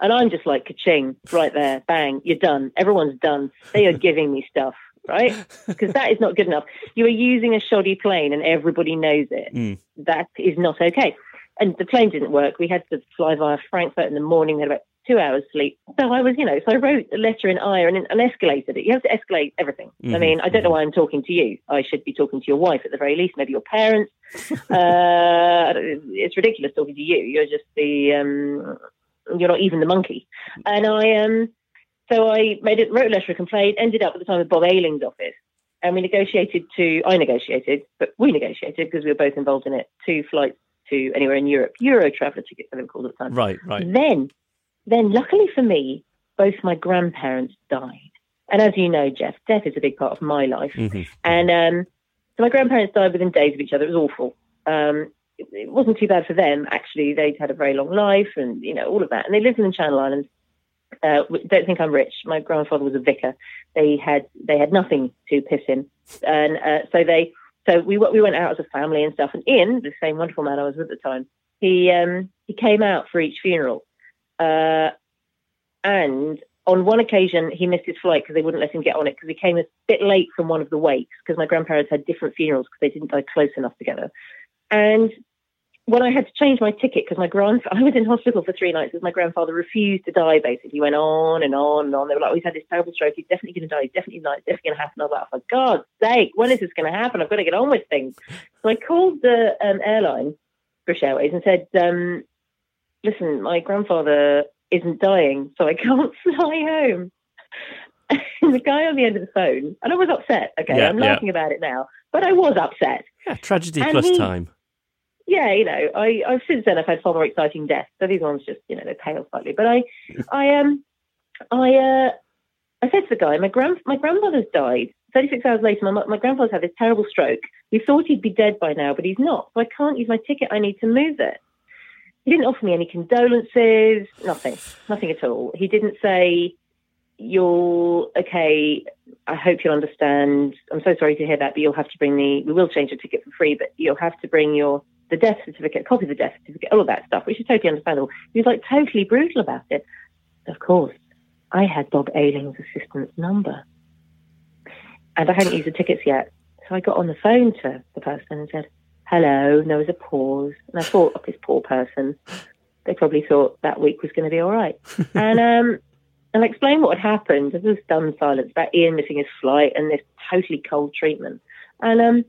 E: And I'm just like, ka-ching, right there, bang, you're done. Everyone's done. They are giving me stuff, right? Because that is not good enough. You are using a shoddy plane and everybody knows it. That is not okay. And the plane didn't work. We had to fly via Frankfurt in the morning. We had about two hours sleep. So I was, you know, so I wrote a letter in ire and, and escalated it. You have to escalate everything. I mean, I don't know why I'm talking to you. I should be talking to your wife at the very least, maybe your parents. uh, it's ridiculous talking to you. You're just the, um, you're not even the monkey. And I, um, so I made it, wrote a letter of complaint, ended up at the time with Bob Ayling's office. And we negotiated to, I negotiated, but we negotiated because we were both involved in it, two flights to anywhere in Europe, Euro traveller tickets, they were called at the time.
C: Right, right.
E: Then, then luckily for me, both my grandparents died. And as you know, Jeff, death is a big part of my life.
C: Mm-hmm.
E: And um, so my grandparents died within days of each other. It was awful. Um, it, it wasn't too bad for them actually. They'd had a very long life, and you know all of that, and they lived in the Channel Islands. Uh, don't think I'm rich. My grandfather was a vicar. They had they had nothing to piss in, and uh, so they so we we went out as a family and stuff. And Ian, the same wonderful man I was with at the time, he um, he came out for each funeral, uh, and on one occasion he missed his flight because they wouldn't let him get on it because he came a bit late from one of the wakes because my grandparents had different funerals because they didn't die close enough together, and when I had to change my ticket because my grandfather, I was in hospital for three nights because my grandfather refused to die. Basically, he went on and on and on. They were like, oh, "He's had this terrible stroke. He's definitely going to die. He's definitely not. It's definitely going to happen." I was like, "For God's sake, when is this going to happen? I've got to get on with things." So I called the um, airline, British Airways, and said, um, "Listen, my grandfather isn't dying, so I can't fly home." and the guy on the end of the phone, and I was upset. Okay,
C: Yeah,
E: I'm
C: yeah.
E: laughing about it now, but I was upset.
C: Yeah, tragedy
E: And
C: plus
E: he-
C: time.
E: yeah, you know, I, I've since then I've had far more exciting deaths. So these ones just, you know, they pale slightly. But I, I um, I, uh, I said to the guy, my grand, my grandfather's died. Thirty six hours later, my my grandfather's had this terrible stroke. We thought he'd be dead by now, but he's not. So I can't use my ticket. I need to move it. He didn't offer me any condolences. Nothing. Nothing at all. He didn't say, "You're okay." I hope you'll understand. I'm so sorry to hear that, but you'll have to bring the. We will change your ticket for free, but you'll have to bring your the death certificate, copy of the death certificate, all of that stuff, which is totally understandable. He was like totally brutal about it. Of course, I had Bob Ayling's assistant's number, and I hadn't used the tickets yet, so I got on the phone to the person and said, "Hello." And there was a pause, and I thought, "Oh, this poor person." They probably thought that week was going to be all right, and um. And I explained what had happened. There was stunned silence about Ian missing his flight and this totally cold treatment. And um,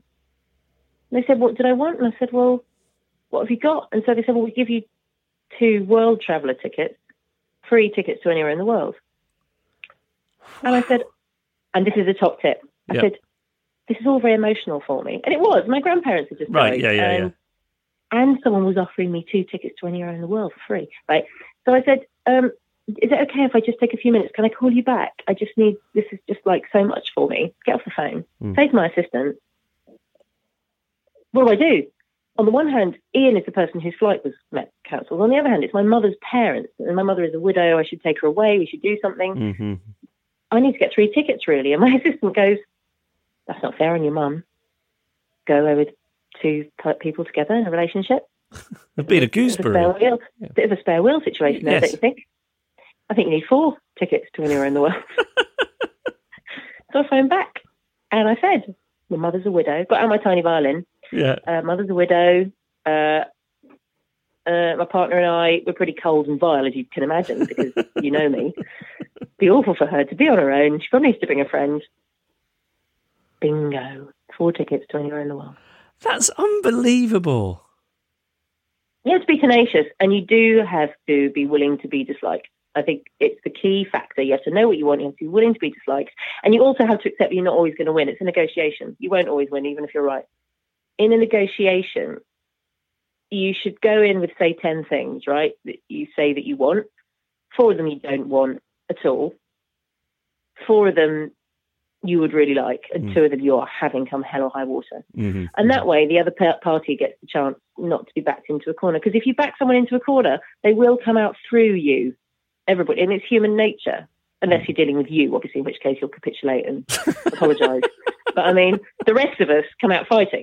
E: they said, What did I want? And I said, Well, what have you got? And so they said, Well, we give you two world traveller tickets, free tickets to anywhere in the world. And I said, And this is a top tip. I
C: Yep.
E: said, This is all very emotional for me. And it was. My grandparents had just
C: Right,
E: died.
C: yeah, yeah,
E: and, and someone was offering me two tickets to anywhere in the world for free. Right. So I said, um, is it okay if I just take a few minutes? Can I call you back? I just need, this is just like so much for me. Get off the phone.
C: Mm.
E: Say to my assistant, what do I do? On the one hand, Ian is the person whose flight was met cancelled. On the other hand, it's my mother's parents, and my mother is a widow. I should take her away. We should do something.
C: hmm
E: I need to get three tickets, really. And my assistant goes, That's not fair on your mum. Go over two people together in a relationship.
C: A bit of
E: Bit of a spare
C: gooseberry.
E: wheel, bit of a spare wheel situation there,
C: Yes.
E: don't you think? I think you need four tickets to anywhere in the world. so I phoned back and I said, My mother's a widow. Got out my tiny violin.
C: Yeah.
E: Uh, mother's a widow. Uh, uh, my partner and I were pretty cold and vile, as you can imagine, because you know me. It'd Be awful for her to be on her own. She probably needs to bring a friend. Bingo. Four tickets to anywhere in the world.
C: That's unbelievable.
E: You have to be tenacious and you do have to be willing to be disliked. I think it's the key factor. You have to know what you want. You have to be willing to be disliked. And you also have to accept you're not always going to win. It's a negotiation. You won't always win, even if you're right. In a negotiation, you should go in with, say, 10 things, right? That you say that you want. Four of them you don't want at all. Four of them you would really like. And two of them you're having come hell or high water.
C: hmm
E: And that way, the other party gets the chance not to be backed into a corner. Because if you back someone into a corner, they will come out through you, everybody. And it's human nature, unless you're dealing with you, obviously, in which case you'll capitulate and apologise. But I mean, the rest of us come out fighting.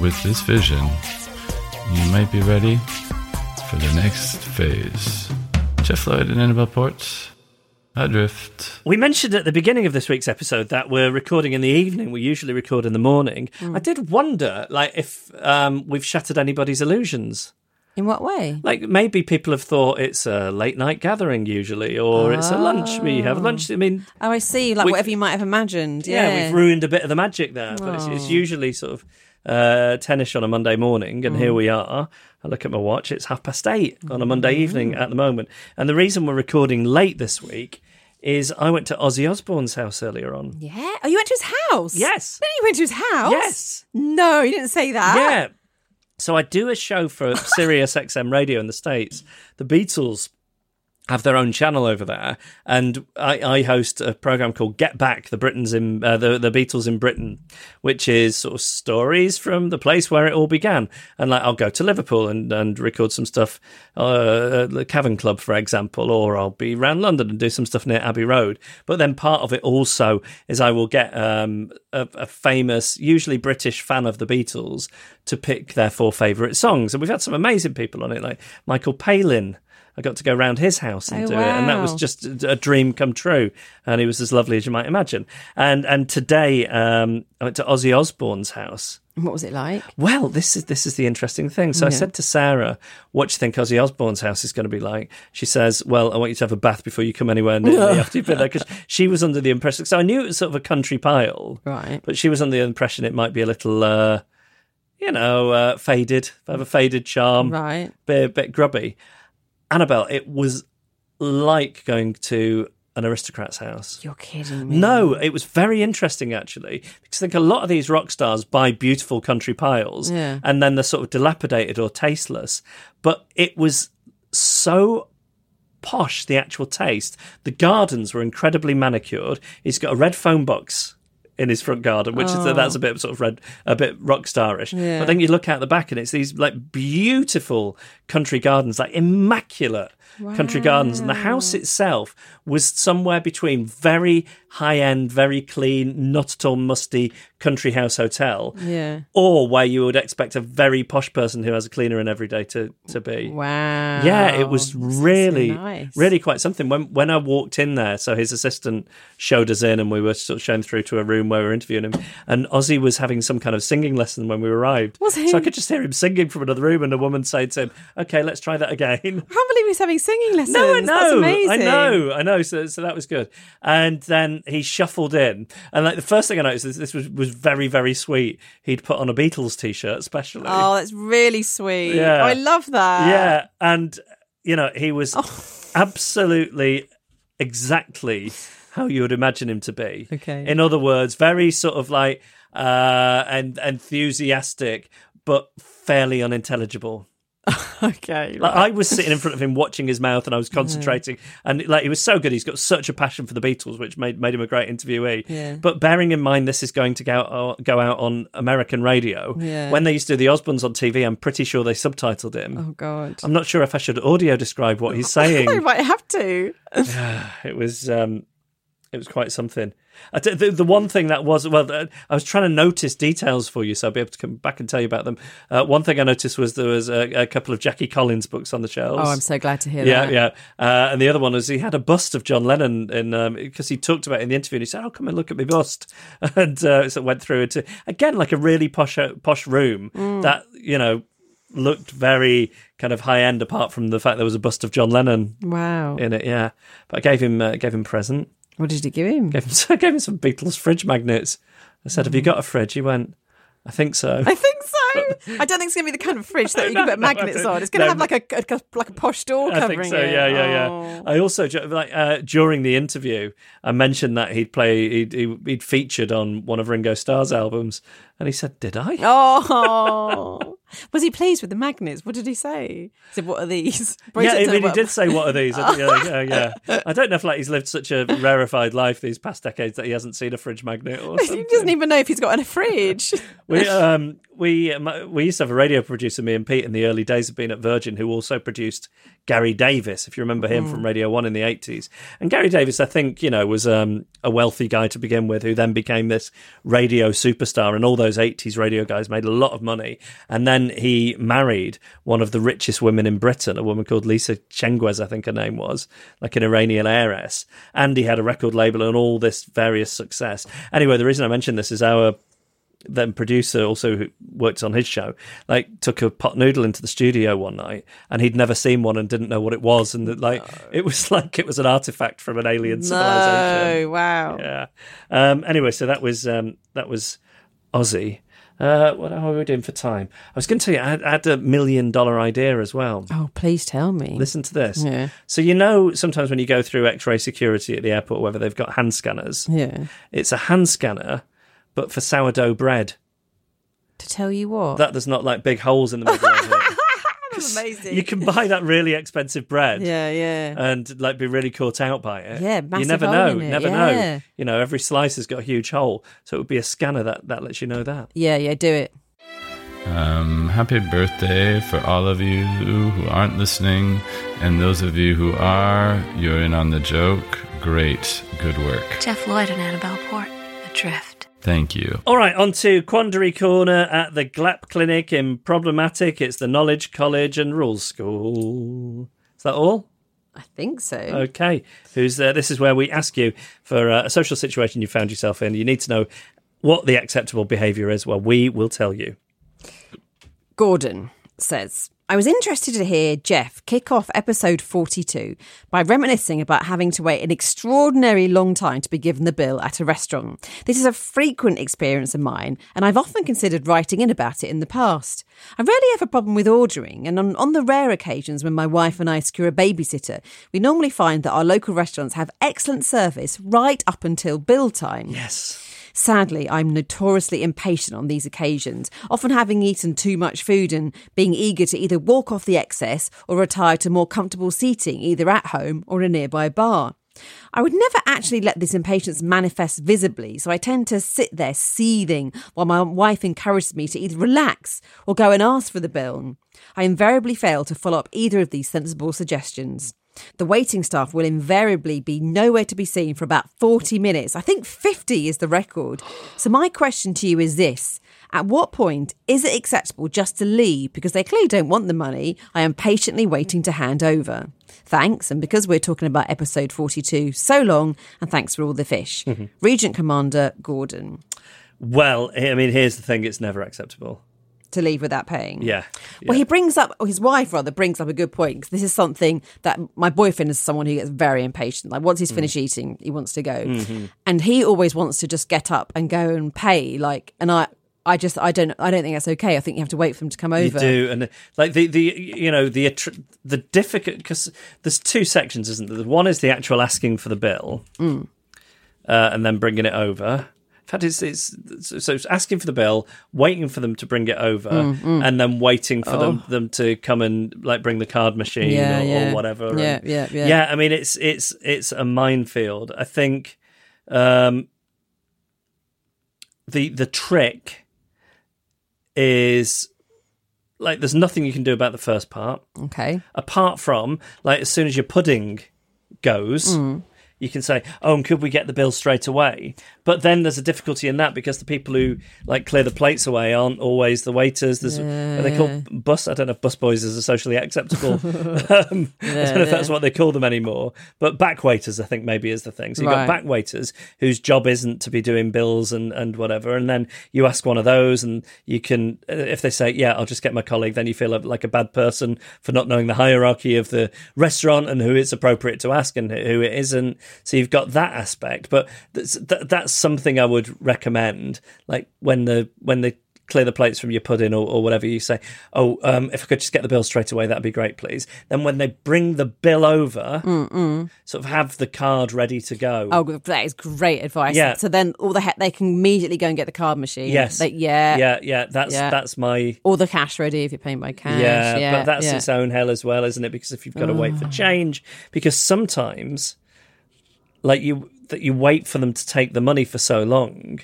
A: with this vision, you might be ready for the next phase. Geoff Lloyd and Annabel Ports, Adrift.
C: We mentioned at the beginning of this week's episode that we're recording in the evening. We usually record in the morning. I did wonder, like, if um, we've shattered anybody's illusions.
D: In what way?
C: Like maybe people have thought it's a late night gathering usually, or it's a lunch. We have lunch. I mean,
D: Oh, I see. Like
C: We-
D: whatever you might have imagined.
C: yeah,
D: Yeah.
C: we've ruined a bit of the magic there. But it's, it's
D: Oh.
C: usually sort of uh, tennis on a Monday morning, and
D: Mm.
C: here we are. I look at my watch; it's half past eight on a Monday
D: Mm.
C: evening at the moment. And the reason we're recording late this week is I went to Ozzy Osbourne's house earlier on.
D: Yeah. Oh, you went to his house?
C: Yes.
D: Then you went to his house?
C: Yes.
D: No, you didn't say that.
C: Yeah. So I do a show for Sirius XM Radio in the States. The Beatles have their own channel over there, and I, I host a program called Get Back: The Britons in uh, the the Beatles in Britain, which is sort of stories from the place where it all began. And like, I'll go to Liverpool and, and record some stuff, uh, the Cavern Club, for example, or I'll be around London and do some stuff near Abbey Road. But then part of it also is I will get um, a, a famous, usually British fan of the Beatles to pick their four favourite songs, and we've had some amazing people on it, like Michael Palin. I got to go round his house and
D: Oh,
C: do it, and that was just a dream come true. And he was as lovely as you might imagine. And and today um, I went to Ozzy Osbourne's house.
D: What was it like?
C: Well, this is this is the interesting thing. So I said to Sarah, "What do you think Ozzy Osbourne's house is going to be like?" She says, "Well, I want you to have a bath before you come anywhere near me after you've been there." Because she was under the impression. So I knew it was sort of a country pile,
D: Right.
C: but she was under the impression it might be a little, uh, you know, uh, faded, have a faded charm,
D: Right.
C: bit, bit grubby. Annabel, it was like going to an aristocrat's house.
D: You're kidding me.
C: No, it was very interesting actually, because I think a lot of these rock stars buy beautiful country piles
D: Yeah.
C: and then they're sort of dilapidated or tasteless. But it was so posh, the actual taste. The gardens were incredibly manicured. He's got a red phone box in his front garden, which is oh. that's a bit sort of red, a bit rock starish.
D: Yeah.
C: But then you look out the back and it's these like beautiful country gardens, like immaculate country gardens. And the house itself was somewhere between very high end, very clean, not at all musty country house hotel,
D: Yeah.
C: or where you would expect a very posh person who has a cleaner in every day to, to be.
D: Wow.
C: Yeah, it was
D: so
C: really,
D: nice.
C: really quite something. When when I walked in there, so his assistant showed us in, and we were sort of shown through to a room where we were interviewing him. And Ozzy was having some kind of singing lesson when we arrived.
D: Was he?
C: So I could just hear him singing from another room, and a woman saying to him, "Okay, let's try that again."
D: I can't believe he's having singing lessons.
C: No, I know,
D: That's amazing.
C: I know, I know. So, so that was good. And then he shuffled in, and like the first thing I noticed is this was was very, very sweet. He'd put on a Beatles t-shirt, especially.
D: Oh, that's really sweet.
C: Yeah.
D: Oh, I love that.
C: Yeah, and you know he was
D: Oh.
C: absolutely exactly how you would imagine him to be.
D: Okay.
C: In other words, very sort of like uh and enthusiastic, but fairly unintelligible.
D: Okay.
C: Like I was sitting in front of him watching his mouth and I was concentrating and like he was so good he's got such a passion for the Beatles which made made him a great interviewee.
D: Yeah.
C: But bearing in mind this is going to go out, go out on American radio
D: Yeah.
C: when they used to do the Osbournes on TV I'm pretty sure they subtitled him.
D: Oh God.
C: I'm not sure if I should audio describe what he's saying.
D: I might have to.
C: it was um, it was quite something. The, the one thing that was well, uh, I was trying to notice details for you, so I'll be able to come back and tell you about them. Uh, one thing I noticed was there was a, a couple of Jackie Collins books on the shelves.
D: Oh, I'm so glad to hear
C: yeah,
D: that.
C: yeah. Uh, and the other one was he had a bust of John Lennon in because he talked about it in the interview. and He said, "Oh, come and look at my bust," and uh, so it went through into again like a really posh uh, posh room
D: Mm.
C: that you know looked very kind of high end. Apart from the fact there was a bust of John Lennon
D: Wow.
C: in it, yeah. But I gave him uh, gave him a present.
D: What did you give him?
C: Gave him, I gave him some Beatles fridge magnets. I said, "Have you got a fridge?" He went, "I think so."
D: I think so. I don't think it's going to be the kind of fridge that you can put
C: No,
D: magnets on. It's going to
C: no,
D: have like a, a like a posh door
C: I
D: covering
C: think so.
D: it.
C: Yeah, yeah, yeah.
D: Oh.
C: I also like uh, during the interview, I mentioned that he'd play, he'd, he'd featured on one of Ringo Starr's albums, and he said, "Did I?"
D: Oh, was he pleased with the magnets? What did he say? He said, "What are these?" He
C: yeah, I mean, he did say, "What are these?" I think, yeah, yeah, yeah. I don't know if like he's lived such a rarefied life these past decades that he hasn't seen a fridge magnet or something.
D: He doesn't even know if he's got a fridge.
C: We um we we used to have a radio producer, me and Pete, in the early days of being at Virgin, who also produced Gary Davies, if you remember him from Radio One in the eighties. And Gary Davies, I think you know, was um a wealthy guy to begin with, who then became this radio superstar. And all those eighties radio guys made a lot of money. And then he married one of the richest women in Britain, a woman called Lisa Chenguez, I think her name was, like an Iranian heiress. And he had a record label and all this various success. Anyway, the reason I mention this is our then producer, also who worked on his show, like took a pot noodle into the studio one night, and he'd never seen one and didn't know what it was, and that, like it was like it was an artifact from an alien civilization.
D: No, wow.
C: Yeah. Um, anyway, so that was um, that was Ozzy. Uh, what are we doing for time? I was going to tell you, I had, I had a million dollar idea as well.
D: Oh, please tell me.
C: Listen to this.
D: Yeah.
C: So you know, sometimes when you go through X-ray security at the airport, whether they've got hand scanners,
D: Yeah.
C: it's a hand scanner, but for sourdough bread.
D: To tell you what.
C: That there's not like big holes in the middle of it.
D: That's amazing.
C: You can buy that really expensive bread.
D: Yeah, yeah.
C: And like be really caught out by it.
D: Yeah,
C: you never
D: hole
C: know.
D: in it,
C: Never
D: yeah.
C: know. You know, every slice has got a huge hole, so it would be a scanner that that lets you know that.
D: yeah, yeah, do it.
A: Um, happy birthday for all of you who aren't listening, and those of you who are, you're in on the joke. Great, good work.
B: Geoff Lloyd and Annabel Port, Adrift.
A: Thank you.
C: All right, on to Quandary Corner at the GLAP Clinic in Problematic. It's the Knowledge College and Rules School. Is that all?
D: I think so.
C: Okay. Who's uh, This is where we ask you for uh, a social situation you found yourself in. You need to know what the acceptable behaviour is. Well, we will tell you.
D: Gordon says, I was interested to hear Geoff kick off episode 42 by reminiscing about having to wait an extraordinary long time to be given the bill at a restaurant. This is a frequent experience of mine, and I've often considered writing in about it in the past. I rarely have a problem with ordering, and on, on the rare occasions when my wife and I secure a babysitter, we normally find that our local restaurants have excellent service right up until bill time.
C: Yes.
D: Sadly, I'm notoriously impatient on these occasions, often having eaten too much food and being eager to either walk off the excess or retire to more comfortable seating, either at home or a nearby bar. I would never actually let this impatience manifest visibly, so I tend to sit there seething while my wife encourages me to either relax or go and ask for the bill. I invariably fail to follow up either of these sensible suggestions. The waiting staff will invariably be nowhere to be seen for about 40 minutes. I think 50 is the record. So, my question to you is this At what point is it acceptable just to leave because they clearly don't want the money I am patiently waiting to hand over? Thanks. And because we're talking about episode 42, so long, and thanks for all the fish. Mm-hmm. Regent Commander Gordon,
C: Well, I mean, here's the thing it's never acceptable.
D: To leave without paying.
C: Yeah.
D: Well, he brings up, or his wife rather, brings up a good point because this is something that my boyfriend is someone who gets very impatient. Like once he's finished eating, he wants to go,
C: Mhm.
D: and he always wants to just get up and go and pay. Like, and I, I just, I don't, I don't think that's okay. I think you have to wait for them to come over.
C: You do, and like the the you know the the difficult because there's two sections, isn't there? One is the actual asking for the bill,
D: Mm.
C: uh, and then bringing it over. In fact, it's, so it's asking for the bill, waiting for them to bring it over,
D: Mm, mm.
C: and then waiting for them
D: Oh.
C: them to come and like bring the card machine
D: Yeah,
C: or,
D: yeah.
C: or whatever.
D: Yeah,
C: and-
D: yeah, yeah.
C: Yeah, I mean, it's it's it's a minefield. I think um, the the trick is like there's nothing you can do about the first part
D: Okay.
C: apart from like as soon as your pudding goes
D: Mm.
C: you can say oh and could we get the bill straight away but then there's a difficulty in that because the people who like clear the plates away aren't always the waiters. There's are they
D: Yeah.
C: called bus i don't know if bus boys is socially acceptable um, i don't know if that's what they call them anymore. But back waiters i think maybe is the thing. So you've
D: Right.
C: got back waiters whose job isn't to be doing bills and, and whatever. And then you ask one of those and you can if they say yeah i'll just get my colleague then you feel like a bad person for not knowing the hierarchy of the restaurant and who it's appropriate to ask and who it isn't. So you've got that aspect. But that's, that, that's something i would recommend like when the when they clear the plates from your pudding or, or whatever you say oh um, if i could just get the bill straight away that'd be great please then when they bring the bill over
D: Mm-mm.
C: sort of have the card ready to go
D: Oh, that is great advice.
C: Yeah.
D: So then all the he- they can immediately go and get the card machine.
C: Yes.
D: Yeah.
C: yeah yeah that's
D: Yeah.
C: that's my
D: Or the cash ready if you're paying by cash.
C: yeah,
D: Yeah.
C: but that's
D: yeah.
C: its own hell as well isn't it because if you've got to wait for
D: Oh.
C: change because sometimes like you that you wait for them to take the money for so long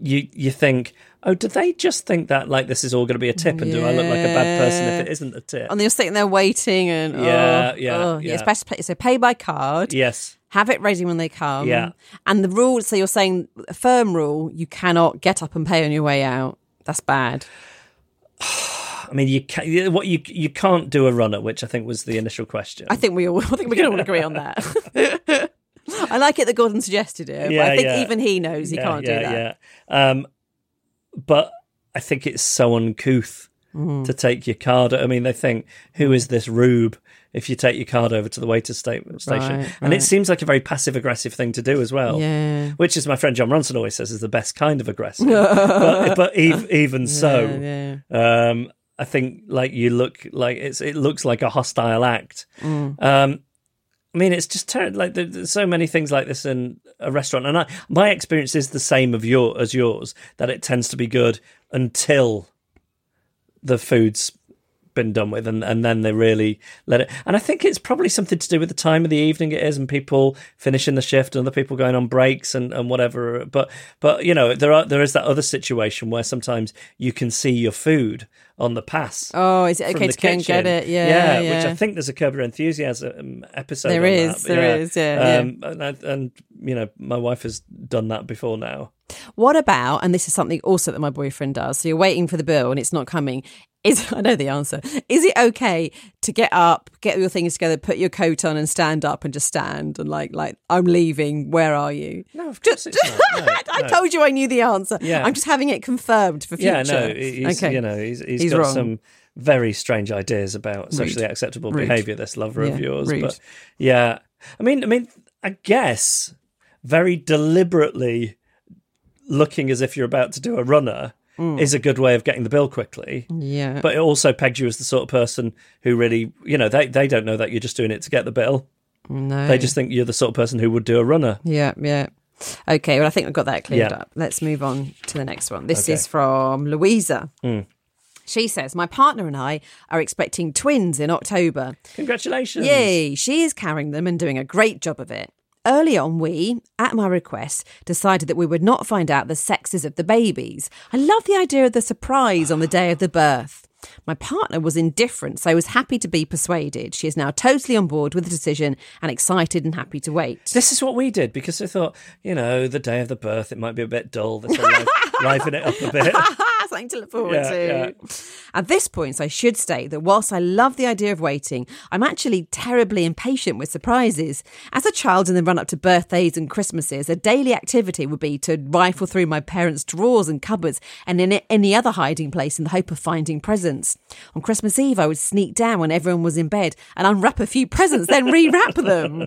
C: you you think oh do they just think that like this is all going to be a tip and do i look like a bad person if it isn't a tip
D: And you're sitting there waiting and
C: Yeah,
D: oh,
C: yeah,
D: oh.
C: yeah.
D: It's best to pay, so pay by card.
C: yes
D: Have it ready when they come.
C: Yeah.
D: And the rule. So you're saying a firm rule: you cannot get up and pay on your way out. That's bad.
C: i mean you can what you you can't do a runner which i think was the initial question
D: I think we all. I think we can all agree on that. I like it that Gordon suggested it, but I think
C: yeah.
D: even he knows he
C: Yeah,
D: can't
C: yeah,
D: do that.
C: Yeah. Um, but I think it's so uncouth
D: Mm.
C: to take your card. I mean, they think, who is this rube? If you take your card over to the waiter sta- station,
D: Right,
C: and it seems like a very passive aggressive thing to do as well.
D: Yeah.
C: which is my friend Jon Ronson always says is the best kind of aggressive. but, but ev- even so,
D: Yeah,
C: um, I think like you look like it's it looks like a hostile act.
D: Mm.
C: Um, I mean, it's just terrible. Like there- there's so many things like this in a restaurant, and I, my experience is the same of your as yours. That it tends to be good until the food's been done with, and, and then they really let it. And I think it's probably something to do with the time of the evening it is, and people finishing the shift, and other people going on breaks and, and whatever. But but you know there are there is that other situation where sometimes you can see your food on the pass.
D: Oh, is it okay to go and get it? Yeah,
C: which
D: yeah.
C: Which I think there's a Curb Your Enthusiasm episode.
D: There is,
C: that.
D: there is, yeah,
C: Um, And, I, and you know, my wife has done that before now.
D: What about, and this is something also that my boyfriend does, so you're waiting for the bill and it's not coming. Is I know the answer. Is it okay to get up, get your things together, put your coat on and stand up and just stand and like like I'm leaving, where are you?
C: No, of course it's not. No,
D: I
C: no.
D: told you I knew the answer.
C: Yeah.
D: I'm just having it confirmed for future.
C: Yeah, no, he's,
D: okay.
C: you know, he's, he's
D: He's
C: got
D: wrong.
C: some very strange ideas about
D: Rude.
C: socially acceptable
D: Rude.
C: behaviour. This lover
D: Yeah,
C: of yours,
D: rude.
C: but yeah, I mean, I mean, I guess very deliberately looking as if you're about to do a runner
D: Mm.
C: is a good way of getting the bill quickly.
D: Yeah.
C: But it also pegs you as the sort of person who really, you know, they, they don't know that you're just doing it to get the bill.
D: No.
C: They just think you're the sort of person who would do a runner.
D: Yeah, yeah. Okay, well, I think we've got that cleared
C: Yeah.
D: up. Let's move on to the next one. This
C: Okay.
D: is from Louisa.
C: Mm.
D: She says, My partner and I are expecting twins in October.
C: Congratulations.
D: Yay! She is carrying them and doing a great job of it. Early on, we, at my request, decided that we would not find out the sexes of the babies. I love the idea of the surprise on the day of the birth. My partner was indifferent, so I was happy to be persuaded. She is now totally on board with the decision and excited and happy to wait.
C: This is what we did because I thought, you know, the day of the birth, it might be a bit dull. This will liven, liven it up a bit.
D: Something to look forward
C: Yeah,
D: to.
C: yeah.
D: At this point, I should state that whilst I love the idea of waiting, I'm actually terribly impatient with surprises. As a child in the run up to birthdays and Christmases, a daily activity would be to rifle through my parents' drawers and cupboards and in any other hiding place in the hope of finding presents. On Christmas Eve, I would sneak down when everyone was in bed and unwrap a few presents, then rewrap them.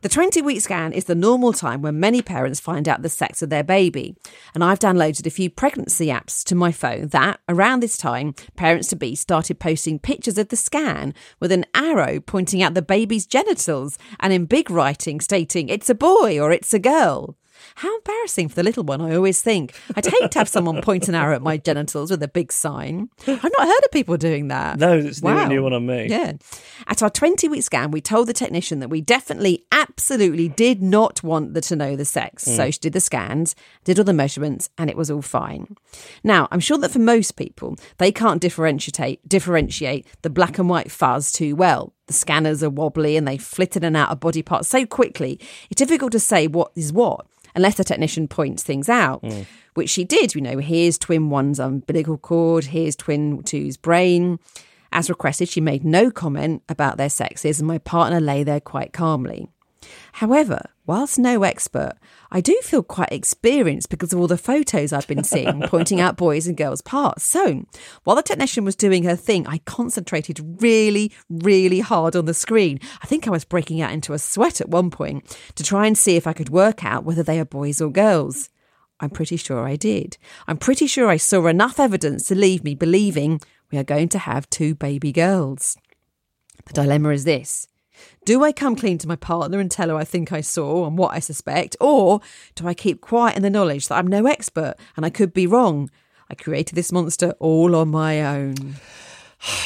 D: The 20 week scan is the normal time when many parents find out the sex of their baby. And I've downloaded a few pregnancy apps to my phone that, around this time, parents to be started posting pictures of the scan with an arrow pointing out the baby's genitals and in big writing stating it's a boy or it's a girl. How embarrassing for the little one, I always think. I'd hate to have someone point an arrow at my genitals with a big sign. I've not heard of people doing that.
C: No, it's new, new one on me.
D: Yeah. At our 20 week scan, we told the technician that we definitely, absolutely did not want the to know the sex.
C: Mm.
D: So she did the scans, did all the measurements, and it was all fine. Now, I'm sure that for most people, they can't differentiate differentiate the black and white fuzz too well. The scanners are wobbly and they flit in and out of body parts so quickly, it's difficult to say what is what unless the technician points things out, mm. which she did. You know, here's twin one's umbilical cord, here's twin two's brain. As requested, she made no comment about their sexes, and my partner lay there quite calmly. However, whilst no expert, I do feel quite experienced because of all the photos I've been seeing pointing out boys and girls' parts. So, while the technician was doing her thing, I concentrated really, really hard on the screen. I think I was breaking out into a sweat at one point to try and see if I could work out whether they are boys or girls. I'm pretty sure I did. I'm pretty sure I saw enough evidence to leave me believing we are going to have two baby girls. The dilemma is this. Do I come clean to my partner and tell her I think I saw and what I suspect? Or do I keep quiet in the knowledge that I'm no expert and I could be wrong? I created this monster all on my own.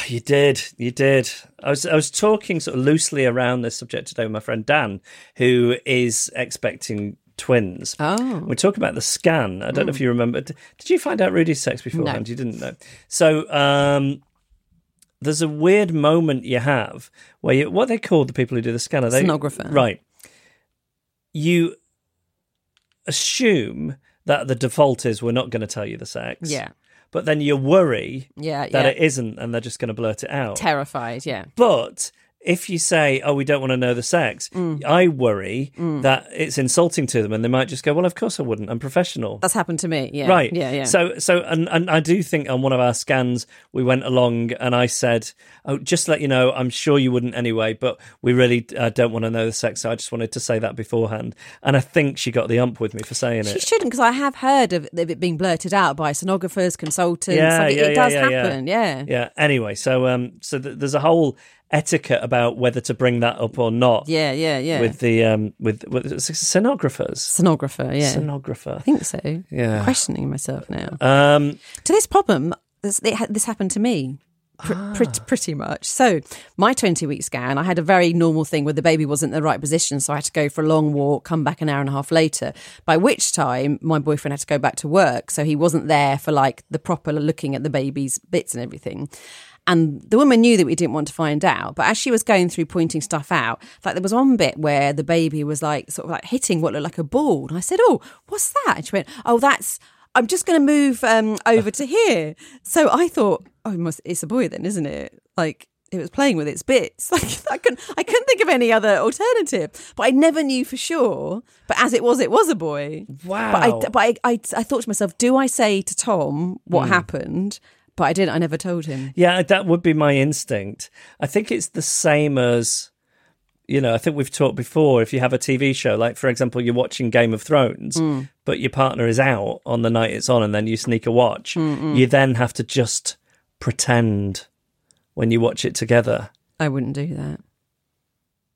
C: You did, you did. I was I was talking sort of loosely around this subject today with my friend Dan, who is expecting twins.
D: Oh.
C: We talk about the scan. I don't know if you remember. Did you find out Rudy's sex beforehand?
D: No.
C: You didn't know. So um, there's a weird moment you have where you what they called the people who do the scanner? They. Right. You assume that the default is we're not going to tell you the sex.
D: Yeah.
C: But then you worry
D: Yeah,
C: that
D: yeah.
C: it isn't and they're just going to blurt it out.
D: Terrified, yeah.
C: But if you say, "Oh, we don't want to know the sex,"
D: Mm.
C: I worry that it's insulting to them, and they might just go, "Well, of course I wouldn't. I'm professional."
D: That's happened to me. Yeah.
C: Right.
D: Yeah. Yeah.
C: So, so, and, and I do think on one of our scans, we went along and I said, Oh, just let you know, I'm sure you wouldn't anyway, but we really uh, don't want to know the sex. So I just wanted to say that beforehand. And I think she got the ump with me for saying
D: She
C: it.
D: She shouldn't, because I have heard of it being blurted out by sonographers, consultants.
C: Yeah,
D: like, it,
C: yeah,
D: it does
C: yeah, yeah,
D: happen. Yeah.
C: Yeah. Anyway, so, um, so th- there's a whole etiquette about whether to bring that up or not.
D: Yeah. Yeah. Yeah.
C: With the, um, with, with sonographers.
D: sonographer. Yeah.
C: Sonographer.
D: I think so.
C: Yeah.
D: I'm questioning myself now.
C: Um,
D: to this problem, this, it, ha- this happened to me. Pr-
C: Ah.
D: pr- pretty much. So, my 20 week scan, I had a very normal thing where the baby wasn't in the right position. So, I had to go for a long walk, come back an hour and a half later. By which time, my boyfriend had to go back to work. So, he wasn't there for like the proper looking at the baby's bits and everything. And the woman knew that we didn't want to find out. But as she was going through pointing stuff out, like there was one bit where the baby was like sort of like hitting what looked like a ball. And I said, Oh, what's that? And she went, Oh, that's I'm just going to move um, over to here. So I thought, oh, it's a boy then, isn't it? Like it was playing with its bits. Like I couldn't, I couldn't think of any other alternative. But I never knew for sure. But as it was, it was a boy.
C: wow.
D: But I, but I, I, I thought to myself, do I say to Tom what happened? But I didn't. I never told him.
C: Yeah, that would be my instinct. I think it's the same as, you know, I think we've talked before. If you have a TV show, like for example, you're watching Game of Thrones, hmm. but your partner is out on the night it's on, and then you sneak a watch, hmm, hmm. you then have to just pretend when you watch it together.
D: I wouldn't do that.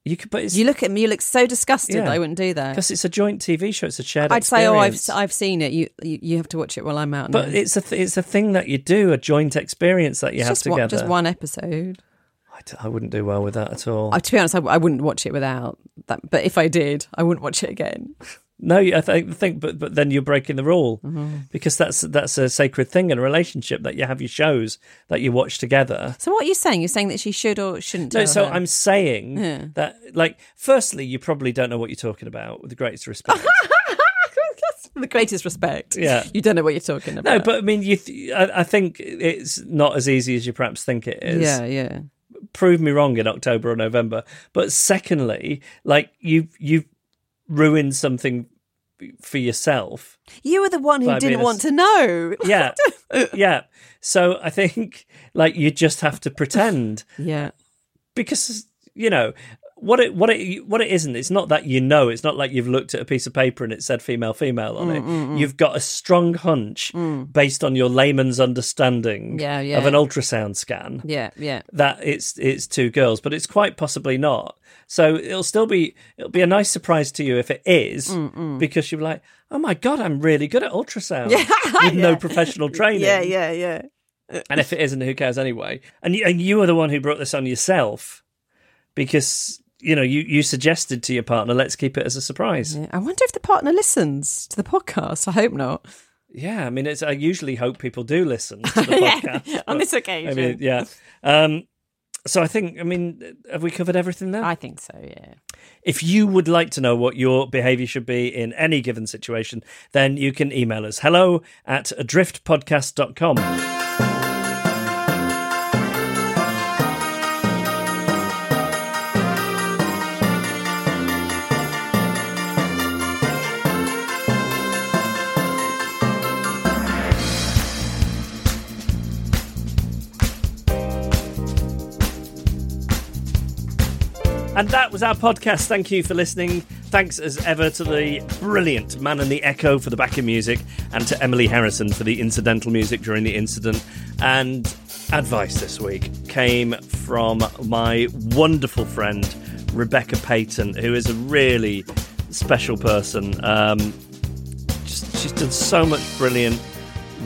C: You could, but
D: You look at me. You look so disgusted.
C: Yeah.
D: I wouldn't do that.
C: because it's a joint TV show. It's a shared.
D: I'd say, oh, I've. I've seen it. You you, you have to watch it while I'm out.
C: But
D: now.
C: it's a th- it's a thing that you do, a joint experience that you
D: It's
C: have
D: just
C: together.
D: one, just one episode.
C: I, d- I wouldn't do well with that at all.
D: To be honest, I, I wouldn't watch it without that. But if I did, I wouldn't watch it again.
C: No, I think, think, but but then you're breaking the rule
D: Mm-hmm.
C: because that's that's a sacred thing in a relationship that you have your shows that you watch together.
D: So what are you saying? You're saying that she should or shouldn't?
C: No, so
D: her?
C: I'm saying
D: Yeah.
C: that, like, firstly, you probably don't know what you're talking about. With the greatest respect,
D: the greatest respect.
C: Yeah.
D: you don't know what you're talking about.
C: no, but I mean, you. Th- I, I think it's not as easy as you perhaps think it is.
D: yeah, yeah.
C: prove me wrong in October or November. But secondly, like you you've ruined something for yourself.
D: You were the one who didn't want to know.
C: Yeah. yeah. So I think like you just have to pretend
D: Yeah,
C: because you know what it what it what it isn't it's not that you know it's not like you've looked at a piece of paper and it said female female on
D: Mm,
C: it mm, mm. you've got a strong hunch mm. based on your layman's understanding
D: Yeah, yeah.
C: of an ultrasound scan
D: yeah, yeah.
C: that it's it's two girls, but it's quite possibly not. So it'll still be it'll be a nice surprise to you if it is, because you're like, oh my god, I'm really good at ultrasound with no professional training.
D: Yeah, yeah, yeah.
C: And if it isn't, who cares anyway? And you, and you are the one who brought this on yourself because you know you you suggested to your partner, let's keep it as a surprise. Yeah.
D: I wonder if the partner listens to the podcast. I hope not.
C: Yeah, I mean, it's I usually hope people do listen to the podcast
D: yeah, on this occasion.
C: I mean, yeah. Um, so I think, I mean, have we covered everything there?
D: I think so. Yeah.
C: If you would like to know what your behaviour should be in any given situation, then you can email us hello at adriftpodcast.com. And that was our podcast. Thank you for listening. Thanks as ever to the brilliant Man and the Echo for the backing music and to Emily Harrison for the incidental music during the incident. And advice this week came from my wonderful friend, Rebecca Payton, who is a really special person. Um, just, she's done so much brilliant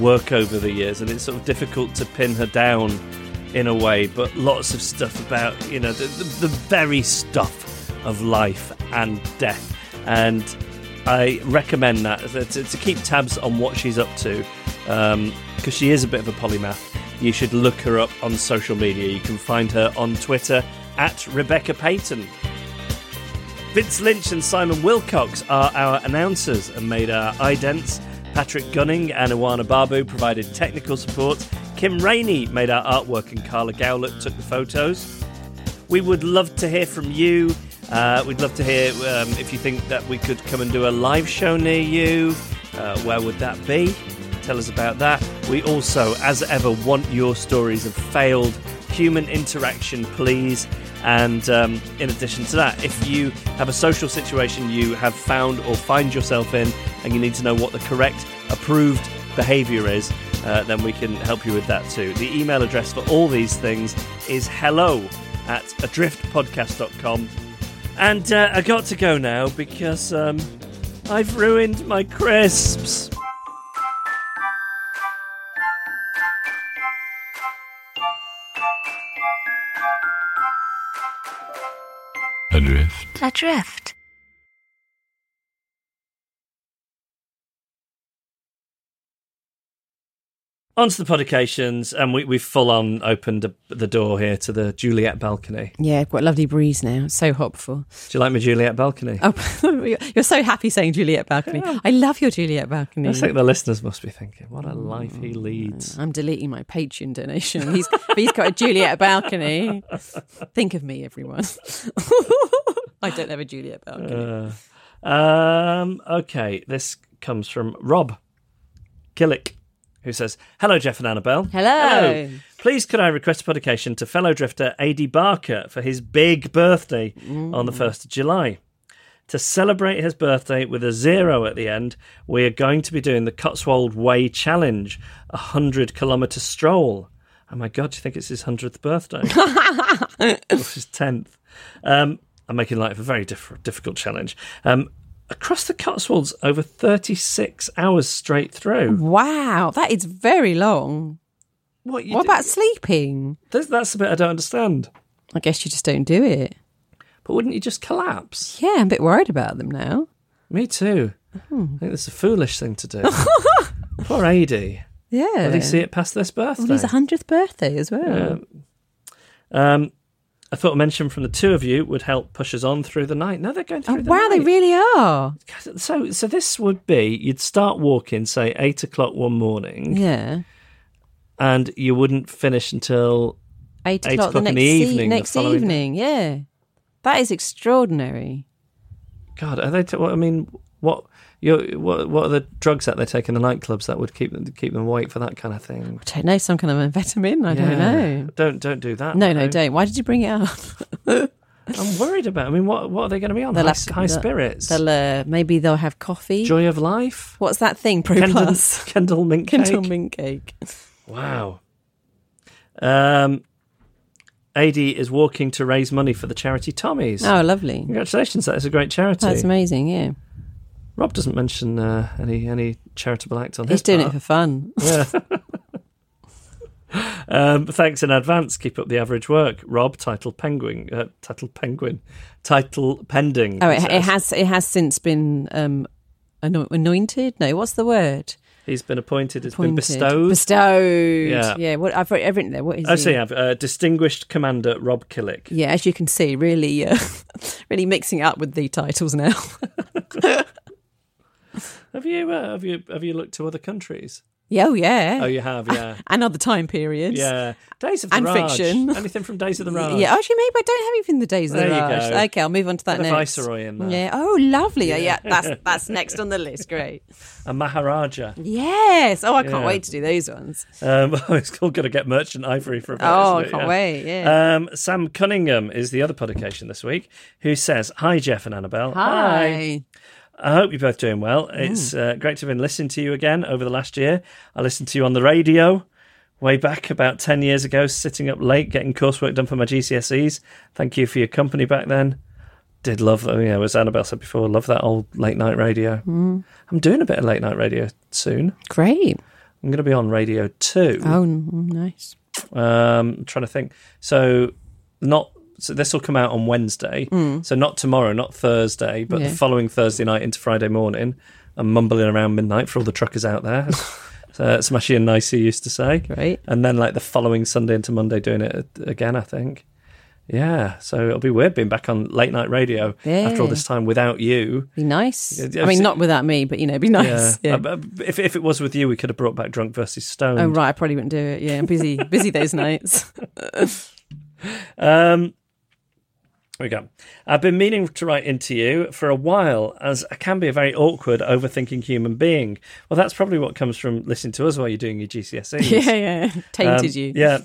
C: work over the years, and it's sort of difficult to pin her down in a way, but lots of stuff about you know the, the, the very stuff of life and death, and I recommend that to, to, keep tabs on what she's up to um, because she is a bit of a polymath. You should look her up on social media. You can find her on Twitter at Rebecca Payton. Vince Lynch and Simon Wilcox are our announcers and made our idents. Patrick Gunning and Iwana Babu provided technical support. Kim Rainey made our artwork and Carla Gowlett took the photos. We would love to hear from you. Uh, we'd love to hear um, if you think that we could come and do a live show near you. Uh, where would that be? Tell us about that. We also, as ever, want your stories of failed human interaction, please. And um, in addition to that, if you have a social situation you have found or find yourself in and you need to know what the correct approved behavior is, uh, then we can help you with that too. The email address for all these things is hello at adriftpodcast.com. And uh, I got to go now because um, I've ruined my crisps.
A: Adrift.
B: Adrift.
C: Onto the publications, and we, we've full on opened the, door here to the Juliet balcony.
D: Yeah, I've got a lovely breeze now. It's so hot before.
C: Do you like my Juliet balcony?
D: Oh, you're so happy saying Juliet balcony. I love your Juliet balcony.
C: I think the listeners must be thinking, what a life he leads.
D: I'm deleting my Patreon donation. He's he's got a Juliet balcony. Think of me, everyone. I don't have a Juliet balcony.
C: Uh, um, okay, this comes from Rob Killick, who says, Hello, Geoff and Annabel.
D: Hello.
C: Please, could I request a publication to fellow drifter AD Barker for his big birthday on the 1st of July? To celebrate his birthday with a zero at the end, we are going to be doing the Cotswold Way Challenge, a 100 kilometre stroll. Oh my God, do you think it's his 100th birthday? or his 10th? Um, I'm making light of a very diff- difficult challenge. Um, across the Cotswolds over 36 hours straight through.
D: Wow, that is very long.
C: What, you
D: What about sleeping?
C: That's, that's the bit I don't understand.
D: I guess you just don't do it.
C: But wouldn't you just collapse?
D: Yeah, I'm a bit worried about them now.
C: Me too.
D: Hmm.
C: I think that's a foolish thing to do. Poor AD.
D: Yeah.
C: Will he see it past this birthday?
D: Well, his 100th birthday as well.
C: Um, I thought a mention from the two of you would help push us on through the night. No, they're going through
D: Oh,
C: the
D: wow,
C: night.
D: they really are.
C: So, so this would be you'd start walking, say eight o'clock one morning,
D: Yeah.
C: and you wouldn't finish until
D: Eight
C: Eight
D: o'clock,
C: o'clock
D: the
C: in
D: next,
C: the
D: e-
C: evening the
D: next
C: day.
D: evening. Yeah. That is extraordinary.
C: God. Are they? T- what I mean, what you what what are the drugs that they take in the nightclubs that would keep them keep them awake for that kind of thing?
D: I don't know, some kind of amphetamine? I don't know.
C: Don't don't do that.
D: No, no, don't. Why did you bring it up?
C: I'm worried about. I mean, what what are they going to be on?
D: They'll
C: High,
D: have-
C: high spirits.
D: They'll, uh, maybe they'll have coffee.
C: Joy of life.
D: What's that thing? Pro
C: Kendall,
D: Plus.
C: Kendal mint cake.
D: Kendal mint cake.
C: Wow. Um, AD is walking to raise money for the charity Tommy's.
D: Oh, lovely.
C: Congratulations, that is a great charity.
D: That's amazing, yeah.
C: Rob doesn't mention uh, any any charitable act on
D: He's
C: his He's
D: doing it for fun.
C: Yeah. um, thanks in advance. Keep up the average work, Rob. Title Penguin. Uh, title Penguin. Title pending.
D: Oh, it, it has it has since been um, ano- anointed? No, what's the word?
C: He's been appointed. It's been bestowed.
D: Bestowed.
C: Yeah.
D: Yeah. What I've written, I've written there. What is
C: I see. I've uh, distinguished commander Rob Killick.
D: Yeah, as you can see, really, uh, really mixing up with the titles now.
C: Have you uh, have you have you looked to other countries?
D: yeah, oh yeah.
C: Oh, you have, yeah.
D: and other time periods.
C: Yeah, Days of the
D: And
C: Raj.
D: fiction.
C: Anything from Days of the Raj?
D: Yeah, actually, maybe I don't have anything the days of the
C: There you
D: Raj.
C: go.
D: Okay, I'll move on to that
C: Got a
D: next.
C: viceroy in there.
D: Yeah. Oh, lovely. Yeah. yeah, that's that's next on the list. Great.
C: a Maharaja.
D: Yes. Oh, I can't
C: Yeah.
D: wait to do those ones.
C: Um, it's all going to get merchant ivory for a bit.
D: Oh, I can't wait, yeah.
C: Um, Sam Cunningham is the other publication this week, who says, "Hi Geoff and Annabel.
D: Hi.
C: I hope you're both doing well. It's uh, great to have been listening to you again over the last year. I listened to you on the radio way back about 10 years ago, sitting up late getting coursework done for my GCSEs. Thank you for your company back then. Did love, oh, yeah, as Annabel said before, love that old late night radio.
D: Mm.
C: I'm doing a bit of late night radio soon.
D: Great.
C: I'm going to be on Radio 2.
D: Oh, nice.
C: Um, I'm trying to think. So, not so this will come out on Wednesday. So not tomorrow, not Thursday, but
D: Mm. Yeah.
C: the following Thursday night into Friday morning. I'm mumbling around midnight for all the truckers out there. so, Smashy and Nicey used to say.
D: Great.
C: And then like the following Sunday into Monday doing it again. I think. Yeah, so it'll be weird being back on late night radio after all this time without you.
D: Be nice.
C: Yeah,
D: I mean, not without me, but you know, be nice.
C: Yeah.
D: Yeah.
C: Uh, if if it was with you, we could have brought back Drunk versus Stone.
D: Oh right, I probably wouldn't do it. Yeah, I'm busy, busy those nights.
C: Um, we go. I've been meaning to write into you for a while, as I can be a very awkward, overthinking human being. Well, that's probably what comes from listening to us while you're doing your GCSEs.
D: Yeah, yeah. Tainted
C: Um,
D: you.
C: Yeah.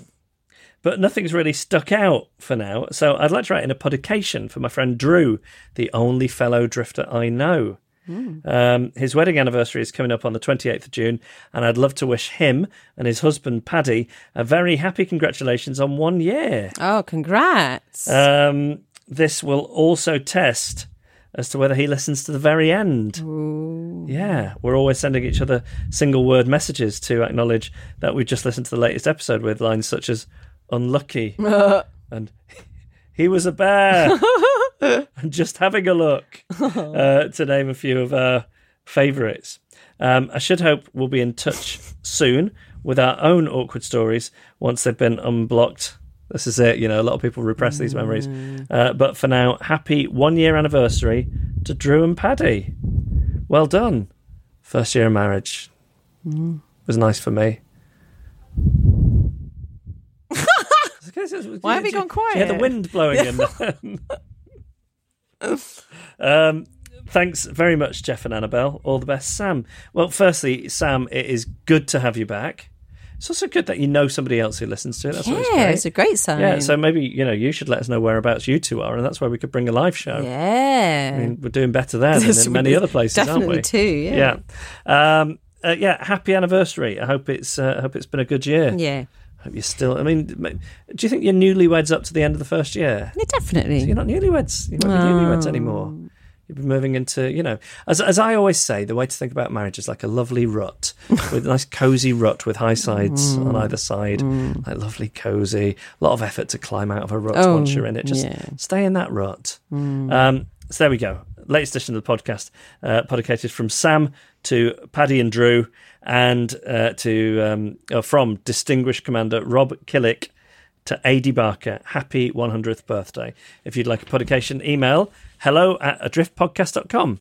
C: But nothing's really stuck out for now. So I'd like to write in a podication for my friend Drew, the only fellow drifter I know. Um, his wedding anniversary is coming up on the 28th of June, and I'd love to wish him and his husband Paddy a very happy congratulations on one year.
D: Oh, congrats.
C: Um, this will also test as to whether he listens to the very end. Yeah, we're always sending each other single word messages to acknowledge that we've just listened to the latest episode with lines such as unlucky and he was a bear and just having a look, uh, to name a few of our favourites. Um, I should hope we'll be in touch soon with our own awkward stories once they've been unblocked. This is it, you know, a lot of people repress these memories. Uh, but for now, happy one year anniversary to Drew and Paddy. Well done. First year of marriage. Was nice for me.
D: Why have you gone quiet?
C: Yeah, the wind blowing in. um, thanks very much, Geoff and Annabel. All the best, Sam. Well, firstly, Sam, it is good to have you back. It's also good that you know somebody else who listens to it. That's
D: yeah, it's a great sign.
C: Yeah, so maybe you know you should let us know whereabouts you two are, and that's where we could bring a live show.
D: Yeah.
C: I mean, we're doing better there than in many other places,
D: Definitely
C: aren't we?
D: too, yeah.
C: Yeah. Um, uh, yeah. Happy anniversary. I hope it's. Uh, I hope it's been a good year.
D: Yeah.
C: I hope you're still. I mean, do you think you're newlyweds up to the end of the first year?
D: Yeah, definitely.
C: So you're not newlyweds. You're not newlyweds anymore. You've been moving into, you know, as as I always say, the way to think about marriage is like a lovely rut, with a nice cozy rut with high sides
D: Mm.
C: on either side, like lovely cozy. A lot of effort to climb out of a rut
D: Oh,
C: once you're in it. Just
D: yeah.
C: stay in that rut.
D: Mm.
C: Um, so there we go. Latest edition of the podcast, uh, podcated from Sam to Paddy and Drew, and uh, to um, uh, from distinguished commander Rob Killick to AD Barker. Happy 100th birthday. If you'd like a publication, email hello at adriftpodcast.com.